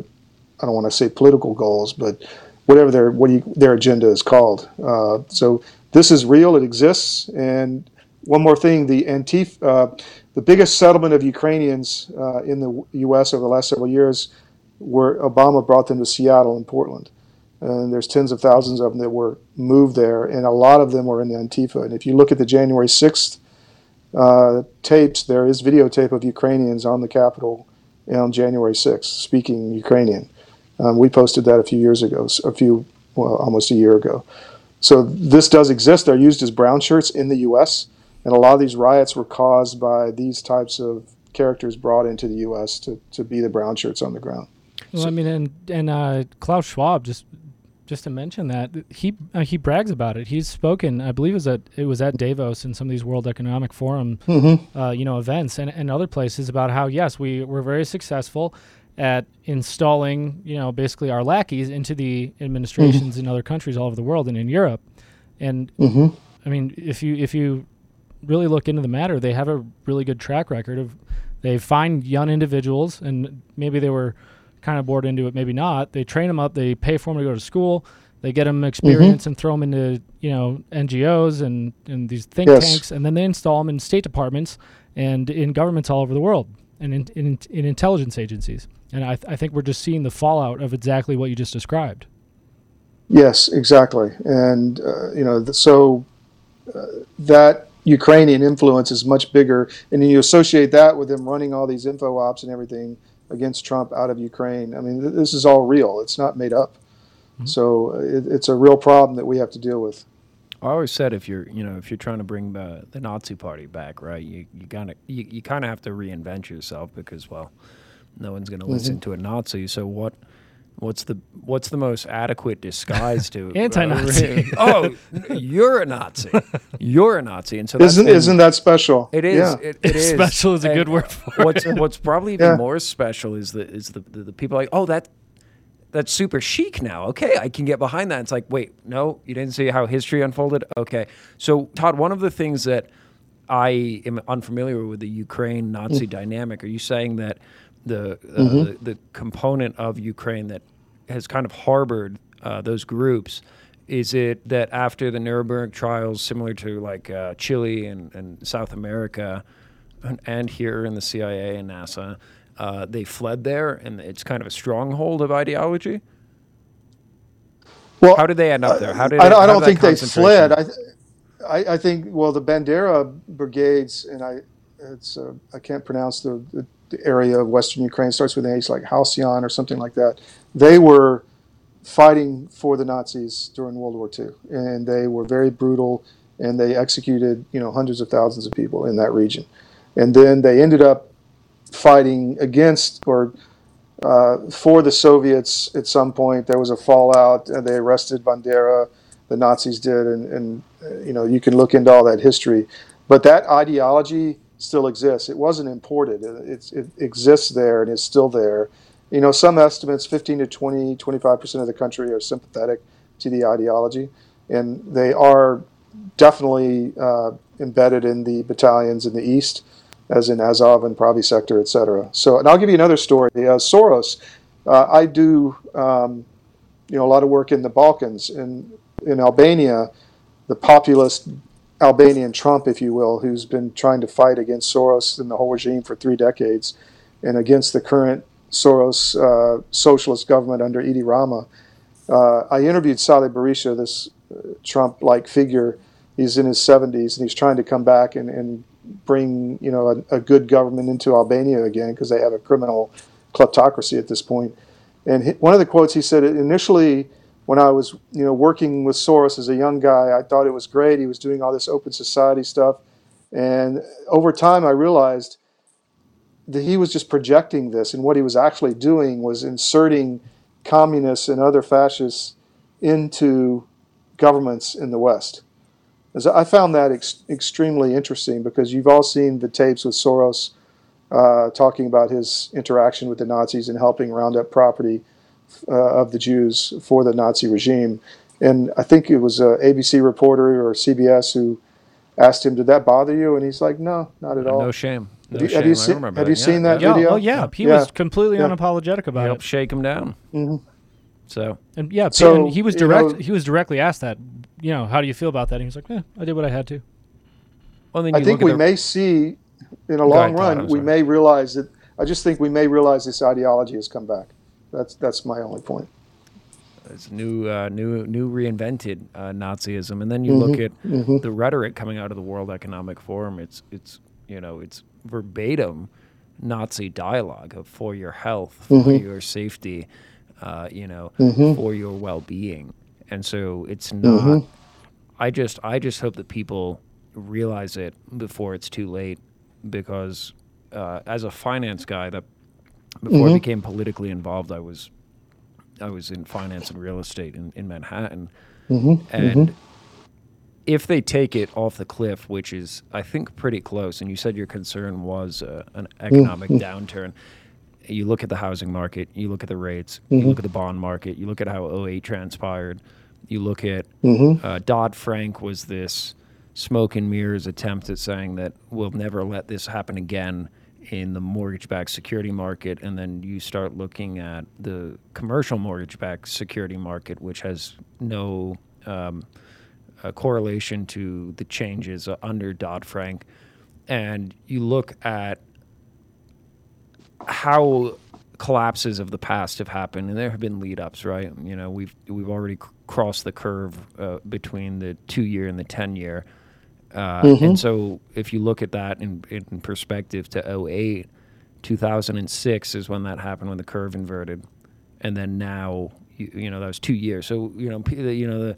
Speaker 7: I don't want to say political goals but whatever their what you, their agenda is called uh, so this is real it exists and one more thing the Antif uh, the biggest settlement of Ukrainians uh, in the U.S. over the last several years where Obama brought them to Seattle and Portland. And there's tens of thousands of them that were moved there, and a lot of them were in the Antifa. And if you look at the January 6th uh, tapes, there is videotape of Ukrainians on the Capitol on January 6th speaking Ukrainian. Um, we posted that a few years ago, a few, well, almost a year ago. So this does exist. They're used as brown shirts in the U.S. And a lot of these riots were caused by these types of characters brought into the U.S. to, to be the brown shirts on the ground.
Speaker 6: Well, I mean, and and uh, Klaus Schwab just just to mention that he uh, he brags about it. He's spoken, I believe, it was at it was at Davos and some of these World Economic Forum,
Speaker 7: Mhm.
Speaker 6: uh, you know, events and, and other places about how yes, we were very successful at installing, you know, basically our lackeys into the administrations in other countries all over the world and in Europe. And
Speaker 7: Mhm.
Speaker 6: I mean, if you if you really look into the matter, they have a really good track record of they find young individuals and maybe they were kind of bored into it, maybe not. They train them up, they pay for them to go to school, they get them experience and throw them into you know NGOs and and these think
Speaker 7: Yes.
Speaker 6: tanks, and then they install them in state departments and in governments all over the world and in in, in intelligence agencies. And I, th- I think we're just seeing the fallout of exactly what you just described.
Speaker 7: Yes, exactly. And, uh, you know, th- so uh, that Ukrainian influence is much bigger. And then you associate that with them running all these info ops and everything against Trump out of Ukraine. I mean, th- this is all real, it's not made up. So uh, it, it's a real problem that we have to deal with.
Speaker 5: I always said if you're you know if you're trying to bring the the Nazi Party back, right? You you gotta you, you kind of have to reinvent yourself because well, no one's going to listen to a Nazi. So what? What's the what's the most adequate disguise to
Speaker 6: Anti-Nazi.
Speaker 5: oh, you're a Nazi. You're a Nazi, and so that's
Speaker 7: Isn't,
Speaker 5: been-
Speaker 7: isn't that special?
Speaker 5: It is.
Speaker 7: Yeah.
Speaker 5: It, it is.
Speaker 6: Special is a
Speaker 5: And
Speaker 6: good word for
Speaker 5: what's what's probably even
Speaker 7: Yeah.
Speaker 5: more special is the is the, the, the people like oh that that's super chic now. Okay, I can get behind that. It's like wait, no, you didn't see how history unfolded. Okay, so Todd, one of the things that I am unfamiliar with the Ukraine Nazi dynamic. Are you saying that the, uh, the the component of Ukraine that has kind of harbored uh, those groups is it that after the Nuremberg trials, similar to like uh, Chile and, and South America, and, and here in the CIA and NASA, uh, they fled there, and it's kind of a stronghold of ideology.
Speaker 7: Well,
Speaker 5: How did they end up there? How did
Speaker 7: I,
Speaker 5: it-
Speaker 7: I don't think they fled. I, I, I think well the Bandera brigades and I it's uh, I can't pronounce the, the area of Western Ukraine starts with an H like Halcyon or something like that. They were fighting for the Nazis during World War II and they were very brutal and they executed you know hundreds of thousands of people in that region and then they ended up fighting against or uh, for the Soviets at some point. There was a fallout. And they arrested Bandera, the Nazis did, and, and you know you can look into all that history. But that ideology still exists. It wasn't imported. It, it exists there and it's still there. You know, some estimates, 15 to 20, 25 percent of the country are sympathetic to the ideology, and they are definitely uh, embedded in the battalions in the east as in Azov and Pravi sector, et cetera. So, and I'll give you another story. Uh, Soros, uh, I do, um, you know, a lot of work in the Balkans. In in Albania, the populist Albanian Trump, if you will, who's been trying to fight against Soros and the whole regime for three decades, and against the current Soros uh, socialist government under Edi Rama. Uh, I interviewed Sali Berisha, this uh, Trump-like figure. He's in his 70s and he's trying to come back and, and bring you know a, a good government into Albania again because they have a criminal kleptocracy at this point. And he, one of the quotes he said initially, when I was you know working with Soros as a young guy, I thought it was great. He was doing all this open society stuff, and over time I realized that he was just projecting this, and what he was actually doing was inserting communists and other fascists into governments in the West. As I found that ex- extremely interesting because you've all seen the tapes with Soros uh, talking about his interaction with the Nazis and helping round up property uh, of the Jews for the Nazi regime. And I think it was a ABC reporter or CBS who asked him, "Did that bother you?" And he's like, "No, not at all."
Speaker 5: No shame. No
Speaker 7: Have you-
Speaker 5: shame.
Speaker 7: have you
Speaker 5: I
Speaker 7: seen- have
Speaker 5: that.
Speaker 7: you
Speaker 5: Yeah,
Speaker 7: seen that
Speaker 5: yeah.
Speaker 6: Yeah,
Speaker 7: video?
Speaker 6: oh yeah, he
Speaker 7: Yeah.
Speaker 6: was completely
Speaker 7: Yeah.
Speaker 6: unapologetic about he
Speaker 5: Helped
Speaker 6: it.
Speaker 5: shake him down.
Speaker 7: hmm
Speaker 5: So
Speaker 6: And yeah,
Speaker 7: So,
Speaker 6: and he was
Speaker 7: you
Speaker 6: direct.
Speaker 7: know-
Speaker 6: he was directly asked that. You know, how do you feel about that? And he was like, "Eh, I did what I had to."
Speaker 5: well, then
Speaker 7: I think we
Speaker 5: at the-
Speaker 7: may see, in a long
Speaker 5: ahead,
Speaker 7: run,
Speaker 5: I'm
Speaker 7: we may realize that. I just think we may realize this ideology has come back. That's that's my only point.
Speaker 5: It's new, uh, new, new reinvented uh, Nazism, and then you look at the rhetoric coming out of the World Economic Forum. It's, it's, you know, it's verbatim Nazi dialogue of for your health, for your safety, uh, you know, for your well-being, and so it's not. I just, I just hope that people realize it before it's too late because uh, as a finance guy that before I
Speaker 7: Mhm.
Speaker 5: became politically involved I was I was in finance and real estate in, in Manhattan
Speaker 7: Mhm,
Speaker 5: and
Speaker 7: mhm.
Speaker 5: if they take it off the cliff which is I think pretty close and you said your concern was uh, an economic
Speaker 7: Mhm.
Speaker 5: downturn you look at the housing market you look at the rates you
Speaker 7: Mhm.
Speaker 5: look at the bond market you look at how 08 transpired you look at
Speaker 7: Mhm.
Speaker 5: uh, Dodd Frank was this smoke and mirrors attempt at saying that we'll never let this happen again in the mortgage backed security market. And then you start looking at the commercial mortgage backed security market, which has no um, correlation to the changes under Dodd Frank. And you look at how collapses of the past have happened, and there have been lead ups, right? You know, we've we've already crossed the curve uh, between the two year and the ten year, uh,
Speaker 7: Mhm.
Speaker 5: and so if you look at that in, in perspective to 08, 2006 is when that happened when the curve inverted, and then now you, you know that was two years. So you know the- you know the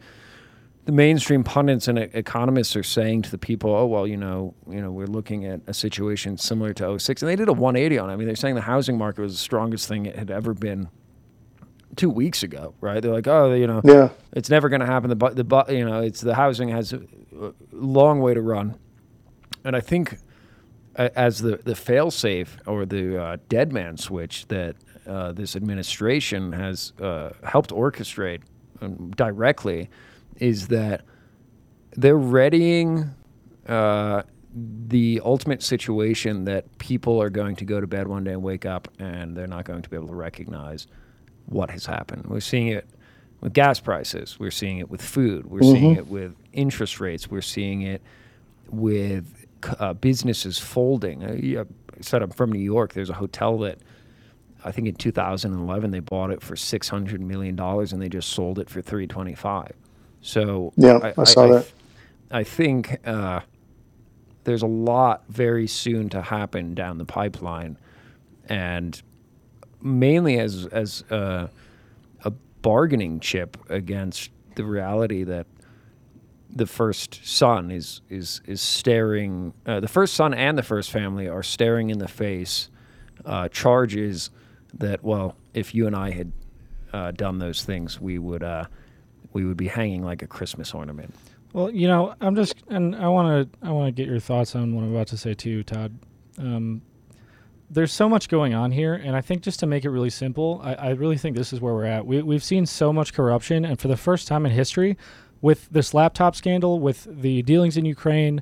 Speaker 5: the mainstream pundits and economists are saying to the people, "Oh well, you know, you know, we're looking at a situation similar to 06. and they did a 180 on. it. I mean, they're saying the housing market was the strongest thing it had ever been two weeks ago, right? They're like, "Oh, you know,
Speaker 7: Yeah.
Speaker 5: it's never going to happen. The bu- the bu- you know, it's the housing has a, long way to run." And I think as the the failsafe or the uh, dead man switch that uh, this administration has uh, helped orchestrate um, directly is that they're readying uh, the ultimate situation that people are going to go to bed one day and wake up and they're not going to be able to recognize what has happened. We're seeing it with gas prices. We're seeing it with food. We're seeing
Speaker 7: Mhm.
Speaker 5: it with interest rates. We're seeing it with uh, businesses folding. Uh, yeah, I said I'm from New York. There's a hotel that I think in 2011 they bought it for 600 million dollars and they just sold it for 325. So
Speaker 7: Yeah, I saw that.
Speaker 5: I think uh, there's a lot very soon to happen down the pipeline, and mainly as as uh, a bargaining chip against the reality that the first son is is is staring. Uh, the first son and the first family are staring in the face uh, charges that well, if you and I had uh, done those things, we would uh, we would be hanging like a Christmas ornament.
Speaker 6: Well, you know, I'm just, and I want to, I want to get your thoughts on what I'm about to say too, Todd. Um, there's so much going on here, and I think just to make it really simple, I, I really think this is where we're at. We, we've seen so much corruption, and for the first time in history, with this laptop scandal, with the dealings in Ukraine,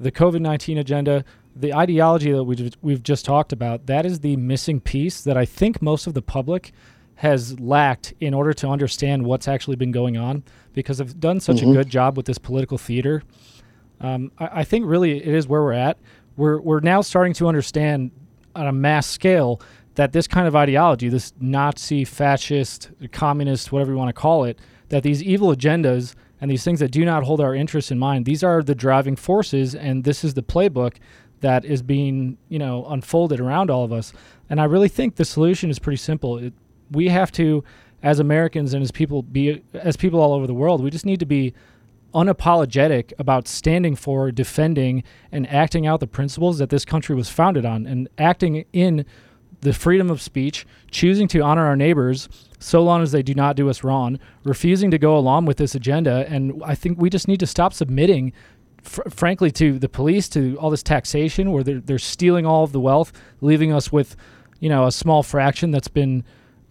Speaker 6: the COVID 19 agenda, the ideology that we've, we've just talked about, that is the missing piece that I think most of the public has lacked in order to understand what's actually been going on because they've done such
Speaker 7: Mhm.
Speaker 6: a good job with this political theater. Um, I, I think really it is where we're at. We're, we're now starting to understand on a mass scale that this kind of ideology, this Nazi, fascist, communist, whatever you want to call it, that these evil agendas and these things that do not hold our interests in mind, these are the driving forces, and this is the playbook that is being, you know, unfolded around all of us. And I really think the solution is pretty simple. It, we have to, as Americans and as people, be as people all over the world, we just need to be unapologetic about standing for, defending, and acting out the principles that this country was founded on, and acting in the freedom of speech, choosing to honor our neighbors so long as they do not do us wrong, refusing to go along with this agenda. And I think we just need to stop submitting, fr- frankly, to the police, to all this taxation where they're, they're stealing all of the wealth, leaving us with, you know, a small fraction that's been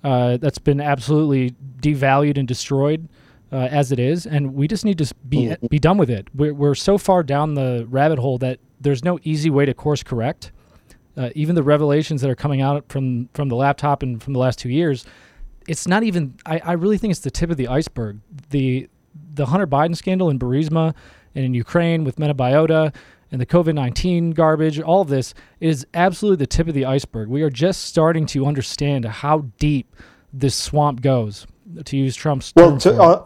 Speaker 6: uh, that's been absolutely devalued and destroyed uh, as it is, and we just need to be be done with it. We're we're so far down the rabbit hole that there's no easy way to course correct. Uh, even the revelations that are coming out from from the laptop and from the last two years, it's not even. I, I really think it's the tip of the iceberg. The the Hunter Biden scandal in Burisma and in Ukraine with Metabiota and the COVID nineteen garbage, all of this is absolutely the tip of the iceberg. We are just starting to understand how deep this swamp goes. To use Trump's
Speaker 7: Well,
Speaker 6: term
Speaker 7: to, uh,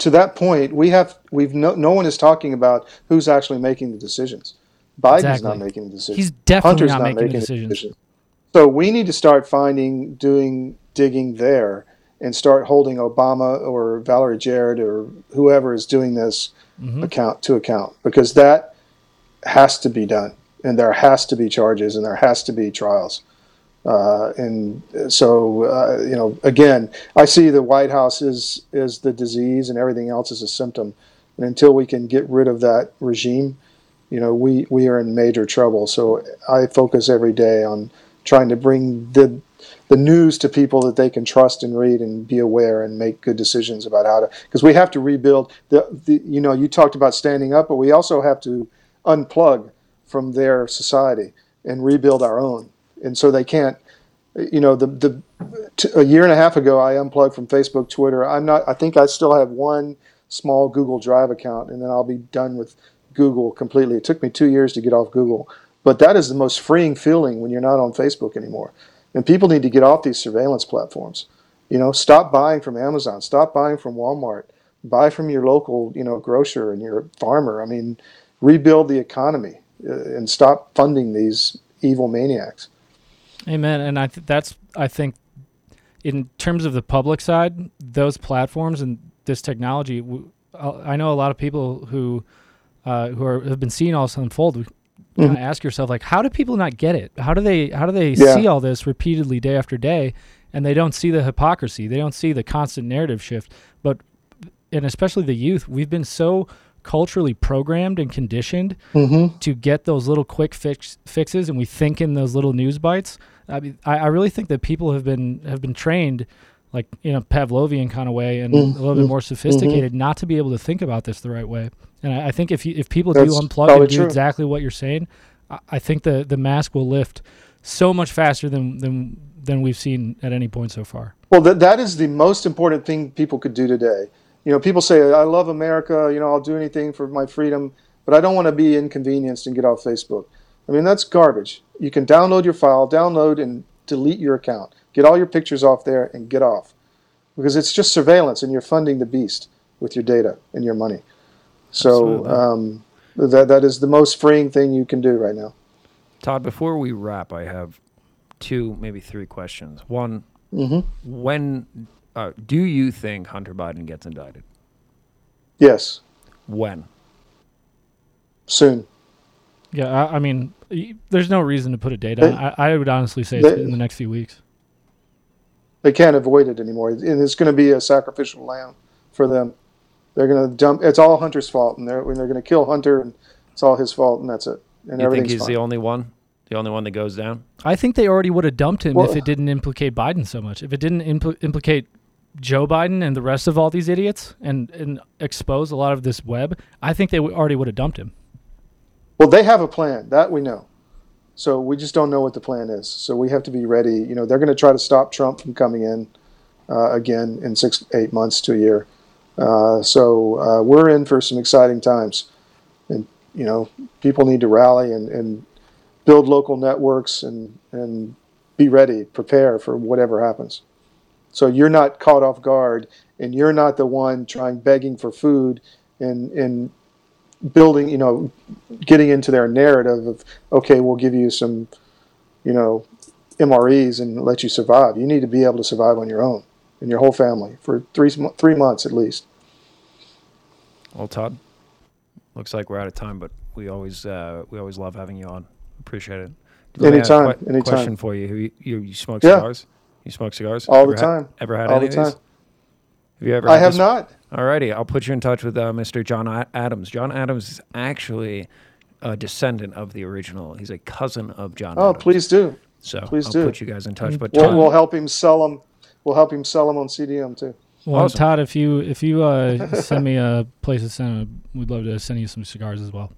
Speaker 7: to that point, we have we've no no one is talking about who's actually making the decisions. Biden's
Speaker 6: Exactly.
Speaker 7: not making the decisions.
Speaker 6: He's definitely
Speaker 7: Hunter's
Speaker 6: not making the decisions.
Speaker 7: So we need to start finding, doing, digging there, and start holding Obama or Valerie Jarrett or whoever is doing this
Speaker 6: Mhm.
Speaker 7: account to account because that has to be done and there has to be charges and there has to be trials. Uh, and so, uh, you know, again, I see the White House is is the disease and everything else is a symptom. And until we can get rid of that regime, you know, we, we are in major trouble. So I focus every day on trying to bring the the news to people that they can trust and read and be aware and make good decisions about how to because we have to rebuild the, the you know you talked about standing up but we also have to unplug from their society and rebuild our own and so they can't you know the the t- a year and a half ago I unplugged from Facebook Twitter I'm not I think I still have one small Google Drive account and then I'll be done with Google completely it took me 2 years to get off Google but that is the most freeing feeling when you're not on Facebook anymore and people need to get off these surveillance platforms. You know, stop buying from Amazon, stop buying from Walmart, buy from your local, you know, grocer and your farmer. I mean, rebuild the economy uh, and stop funding these evil maniacs.
Speaker 6: Amen. And I th- that's I think in terms of the public side, those platforms and this technology, w- I I know a lot of people who uh, who are, have been seeing all this unfold. Kind of ask yourself like, how do people not get it? How do they how do they
Speaker 7: Yeah.
Speaker 6: see all this repeatedly day after day, and they don't see the hypocrisy? They don't see the constant narrative shift. But and especially the youth, we've been so culturally programmed and conditioned
Speaker 7: Mhm.
Speaker 6: to get those little quick fix, fixes, and we think in those little news bites. I mean, I, I really think that people have been have been trained, like in a Pavlovian kind of way, and
Speaker 7: Mm,
Speaker 6: a little bit more sophisticated, not to be able to think about this the right way. And I, I think if you, if people
Speaker 7: That's
Speaker 6: do unplug and do
Speaker 7: true.
Speaker 6: exactly what you're saying, I, I think the the mask will lift so much faster than than than we've seen at any point so far.
Speaker 7: Well, that, that is the most important thing people could do today. You know, people say, I love America, you know, I'll do anything for my freedom, but I don't want to be inconvenienced and get off Facebook. I mean, that's garbage. You can download your file, download and delete your account. Get all your pictures off there and get off. Because it's just surveillance and you're funding the beast with your data and your money. So um, that, that is the most freeing thing you can do right now.
Speaker 5: Todd, before we wrap, I have two, maybe three questions. One,
Speaker 7: Mhm.
Speaker 5: when uh, do you think Hunter Biden gets indicted?
Speaker 7: Yes,
Speaker 5: When?
Speaker 7: soon.
Speaker 6: Yeah, I, I mean, there's no reason to put a date on. it. I, I would honestly say it's
Speaker 7: they-
Speaker 6: in the next few weeks.
Speaker 7: they can't avoid it anymore, and it's going to be a sacrificial lamb for them. They're going to dump. It's all Hunter's fault, and they're when they're going to kill Hunter, and it's all his fault, and that's it. And
Speaker 5: you think he's
Speaker 7: fine.
Speaker 5: the only one? The only one that goes down?
Speaker 6: I think they already would have dumped him if it didn't implicate Biden so much. If it didn't impl- implicate Joe Biden and the rest of all these idiots and, and expose a lot of this web, I think they w- already would have dumped him.
Speaker 7: Well, they have a plan that we know. So we just don't know what the plan is. So we have to be ready. You know, they're going to try to stop Trump from coming in uh, again in six, eight months to a year. Uh, so uh, we're in for some exciting times, and you know, people need to rally and, and build local networks and and be ready, prepare for whatever happens. So you're not caught off guard, and you're not the one trying begging for food and and building, you know, getting into their narrative of okay, we'll give you some, you know, MREs and let you survive. You need to be able to survive on your own and your whole family for three three months at least.
Speaker 5: Well, Todd, looks like we're out of time, but we always uh, we always love having you on. Appreciate it. Do you have a
Speaker 7: Anytime,
Speaker 5: que-
Speaker 7: anytime.
Speaker 5: Question for you: you, you, you smoke
Speaker 7: Yeah.
Speaker 5: cigars? You smoke cigars
Speaker 7: All the
Speaker 5: Ever ha-
Speaker 7: time.
Speaker 5: ever had
Speaker 7: All
Speaker 5: any
Speaker 7: the
Speaker 5: of these? Have you ever?
Speaker 7: I
Speaker 5: had
Speaker 7: have
Speaker 5: this-
Speaker 7: not.
Speaker 5: Alrighty, I'll put you in touch with uh, Mr. John A- Adams. John Adams is actually a descendant of the original. He's a cousin of John.
Speaker 7: Oh,
Speaker 5: Adams.
Speaker 7: please do.
Speaker 5: So
Speaker 7: please
Speaker 5: I'll
Speaker 7: do.
Speaker 5: put you guys in touch. But
Speaker 7: We'll, we'll help him sell them. We'll help him sell them on CDM too.
Speaker 6: Well,
Speaker 5: Awesome.
Speaker 6: Todd, if you if you uh, send me a place to send, them, we'd love to send you some cigars as well.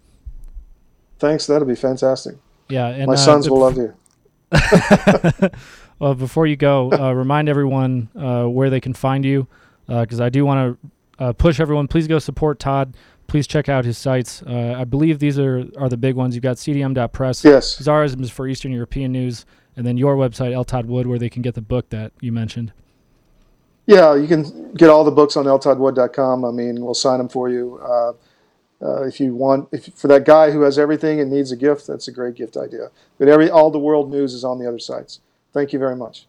Speaker 7: Thanks. That'll be fantastic.
Speaker 6: Yeah, and
Speaker 7: My
Speaker 6: uh,
Speaker 7: sons will
Speaker 6: bef-
Speaker 7: love you.
Speaker 6: well, before you go, uh, remind everyone uh, where they can find you, because I do want to uh, push everyone. Please go support Todd. Please check out his sites. Uh, I believe these are, are the big ones. You've got CDM.press.
Speaker 7: Yes.
Speaker 6: Tsarizm is for Eastern European news, and then your website, L. Todd Wood, where they can get the book that you mentioned.
Speaker 7: Yeah, you can get all the books on ltoddwood.com. I mean, we'll sign them for you. Uh, uh, if you want, if for that guy who has everything and needs a gift, that's a great gift idea. But every all the world news is on the other sites. Thank you very much.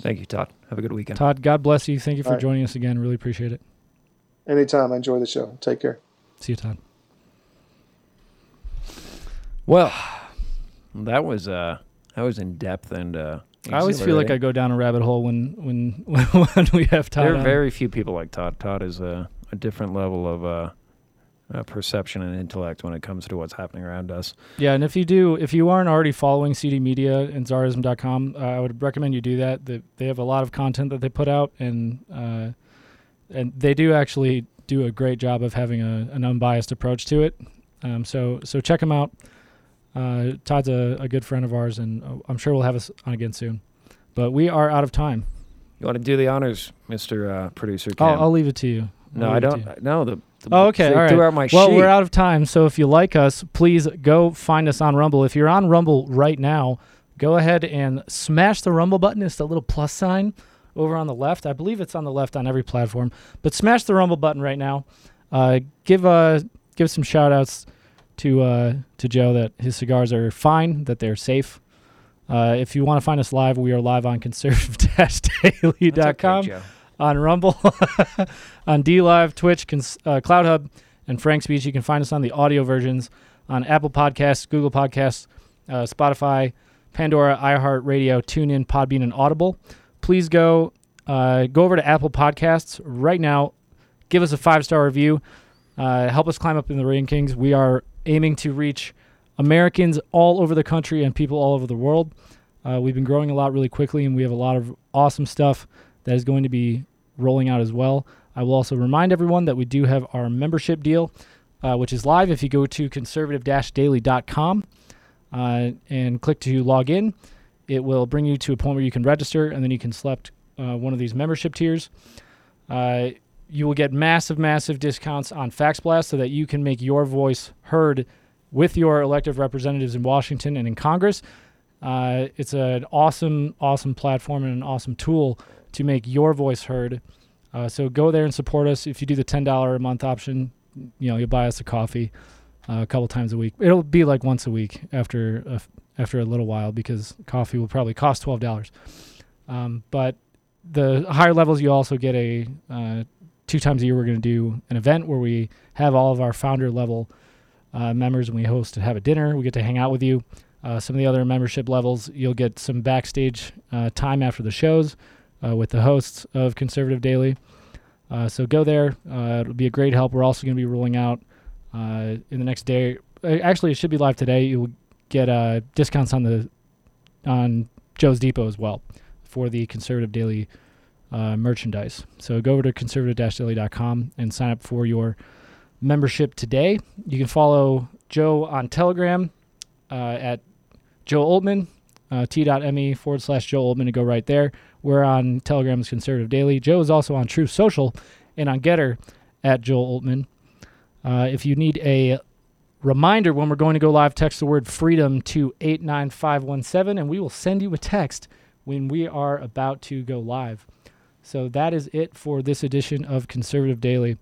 Speaker 5: Thank you, Todd. Have a good weekend.
Speaker 6: Todd, God bless you. Thank you for
Speaker 7: All right.
Speaker 6: joining us again. Really appreciate it.
Speaker 7: Anytime. I enjoy the show. Take care.
Speaker 6: See you, Todd.
Speaker 5: Well, that was uh that was in depth and uh
Speaker 6: I always feel like I go down a rabbit hole when when when we have Todd.
Speaker 5: There are
Speaker 6: on.
Speaker 5: very few people like Todd. Todd is a, a different level of uh, uh, perception and intellect when it comes to what's happening around us.
Speaker 6: Yeah, and if you do, if you aren't already following CDMedia and Tsarizm.com, uh, I would recommend you do that. They, they have a lot of content that they put out, and uh, and they do actually do a great job of having a, an unbiased approach to it. Um, so so check them out. Uh, Todd's a, a good friend of ours, and uh, I'm sure we'll have us on again soon. But we are out of time.
Speaker 5: You want to do the honors, Mister uh, Producer?
Speaker 6: I'll, I'll leave it to you.
Speaker 5: No, I
Speaker 6: leave it to you.
Speaker 5: don't. No, the, the
Speaker 6: Oh, okay. All right. well,
Speaker 5: sheet.
Speaker 6: we're out of time. So if you like us, please go find us on Rumble. If you're on Rumble right now, go ahead and smash the Rumble button. It's the little plus sign over on the left. I believe it's on the left on every platform. But smash the Rumble button right now. Uh, give uh give some shout outs to uh to Joe that his cigars are fine, that they're safe. Uh, if you want to find us live, we are live on conservative-daily.com
Speaker 5: That's okay, Joe.
Speaker 6: On Rumble, on DLive, Twitch, Cons- uh, CloutHub, and Frank Speech. You can find us on the audio versions on Apple Podcasts, Google Podcasts, uh, Spotify, Pandora, iHeartRadio, TuneIn, Podbean, and Audible. Please go uh, go over to Apple Podcasts right now. Give us a five star review. Uh, help us climb up in the rankings. We are aiming to reach Americans all over the country and people all over the world. Uh, we've been growing a lot really quickly, and we have a lot of awesome stuff that is going to be rolling out as well. I will also remind everyone that we do have our membership deal, uh, which is live. If you go to conservative-daily.com uh, and click to log in, it will bring you to a point where you can register, and then you can select uh, one of these membership tiers. Uh, you will get massive, massive discounts on Faxblast so that you can make your voice heard with your elected representatives in Washington and in Congress. Uh, it's an awesome, awesome platform and an awesome tool to make your voice heard. Uh, so go there and support us. If you do the ten dollar a month option, you know you'll buy us a coffee uh, a couple times a week. It'll be like once a week after a, after a little while because coffee will probably cost twelve dollars. Um, but the higher levels, you also get a uh, two times a year. We're going to do an event where we have all of our founder level uh, members and we host and have a dinner. We get to hang out with you. Uh, some of the other membership levels, you'll get some backstage uh, time after the shows uh, with the hosts of Conservative Daily. Uh, so go there. Uh, it'll be a great help. We're also going to be rolling out uh, in the next day. uh, Actually, it should be live today. You'll get uh, discounts on the on Joe's Depot as well for the Conservative Daily merchandise. So go over to conservative-daily.com and sign up for your membership today. You can follow Joe on Telegram at Joe Oltmann, uh, t.me forward slash Joe Oltmann to go right there. We're on Telegram's Conservative Daily. Joe is also on Truth Social and on Getter at Joel Oltmann. Uh, if you need a reminder when we're going to go live, text the word freedom to 89517 and we will send you a text when we are about to go live. So that is it for this edition of Conservative Daily.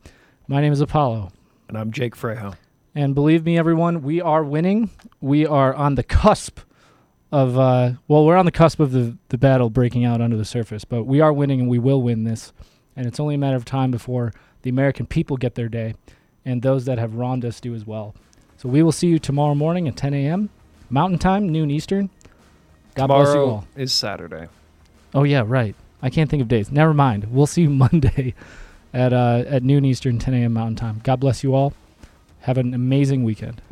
Speaker 6: My name is Apollo.
Speaker 5: And I'm Jake Frejo.
Speaker 6: And believe me, everyone, we are winning. We are on the cusp of, uh, well, we're on the cusp of the, the battle breaking out under the surface, but we are winning and we will win this. And it's only a matter of time before the American people get their day and those that have wronged us do as well. So we will see you tomorrow morning at 10 a.m. Mountain Time, noon Eastern. God bless you
Speaker 5: Tomorrow
Speaker 6: all.
Speaker 5: is Saturday.
Speaker 6: Oh, yeah, right. I can't think of days. Never mind. We'll see you Monday at, uh, at noon Eastern, 10 a.m. Mountain Time. God bless you all. Have an amazing weekend.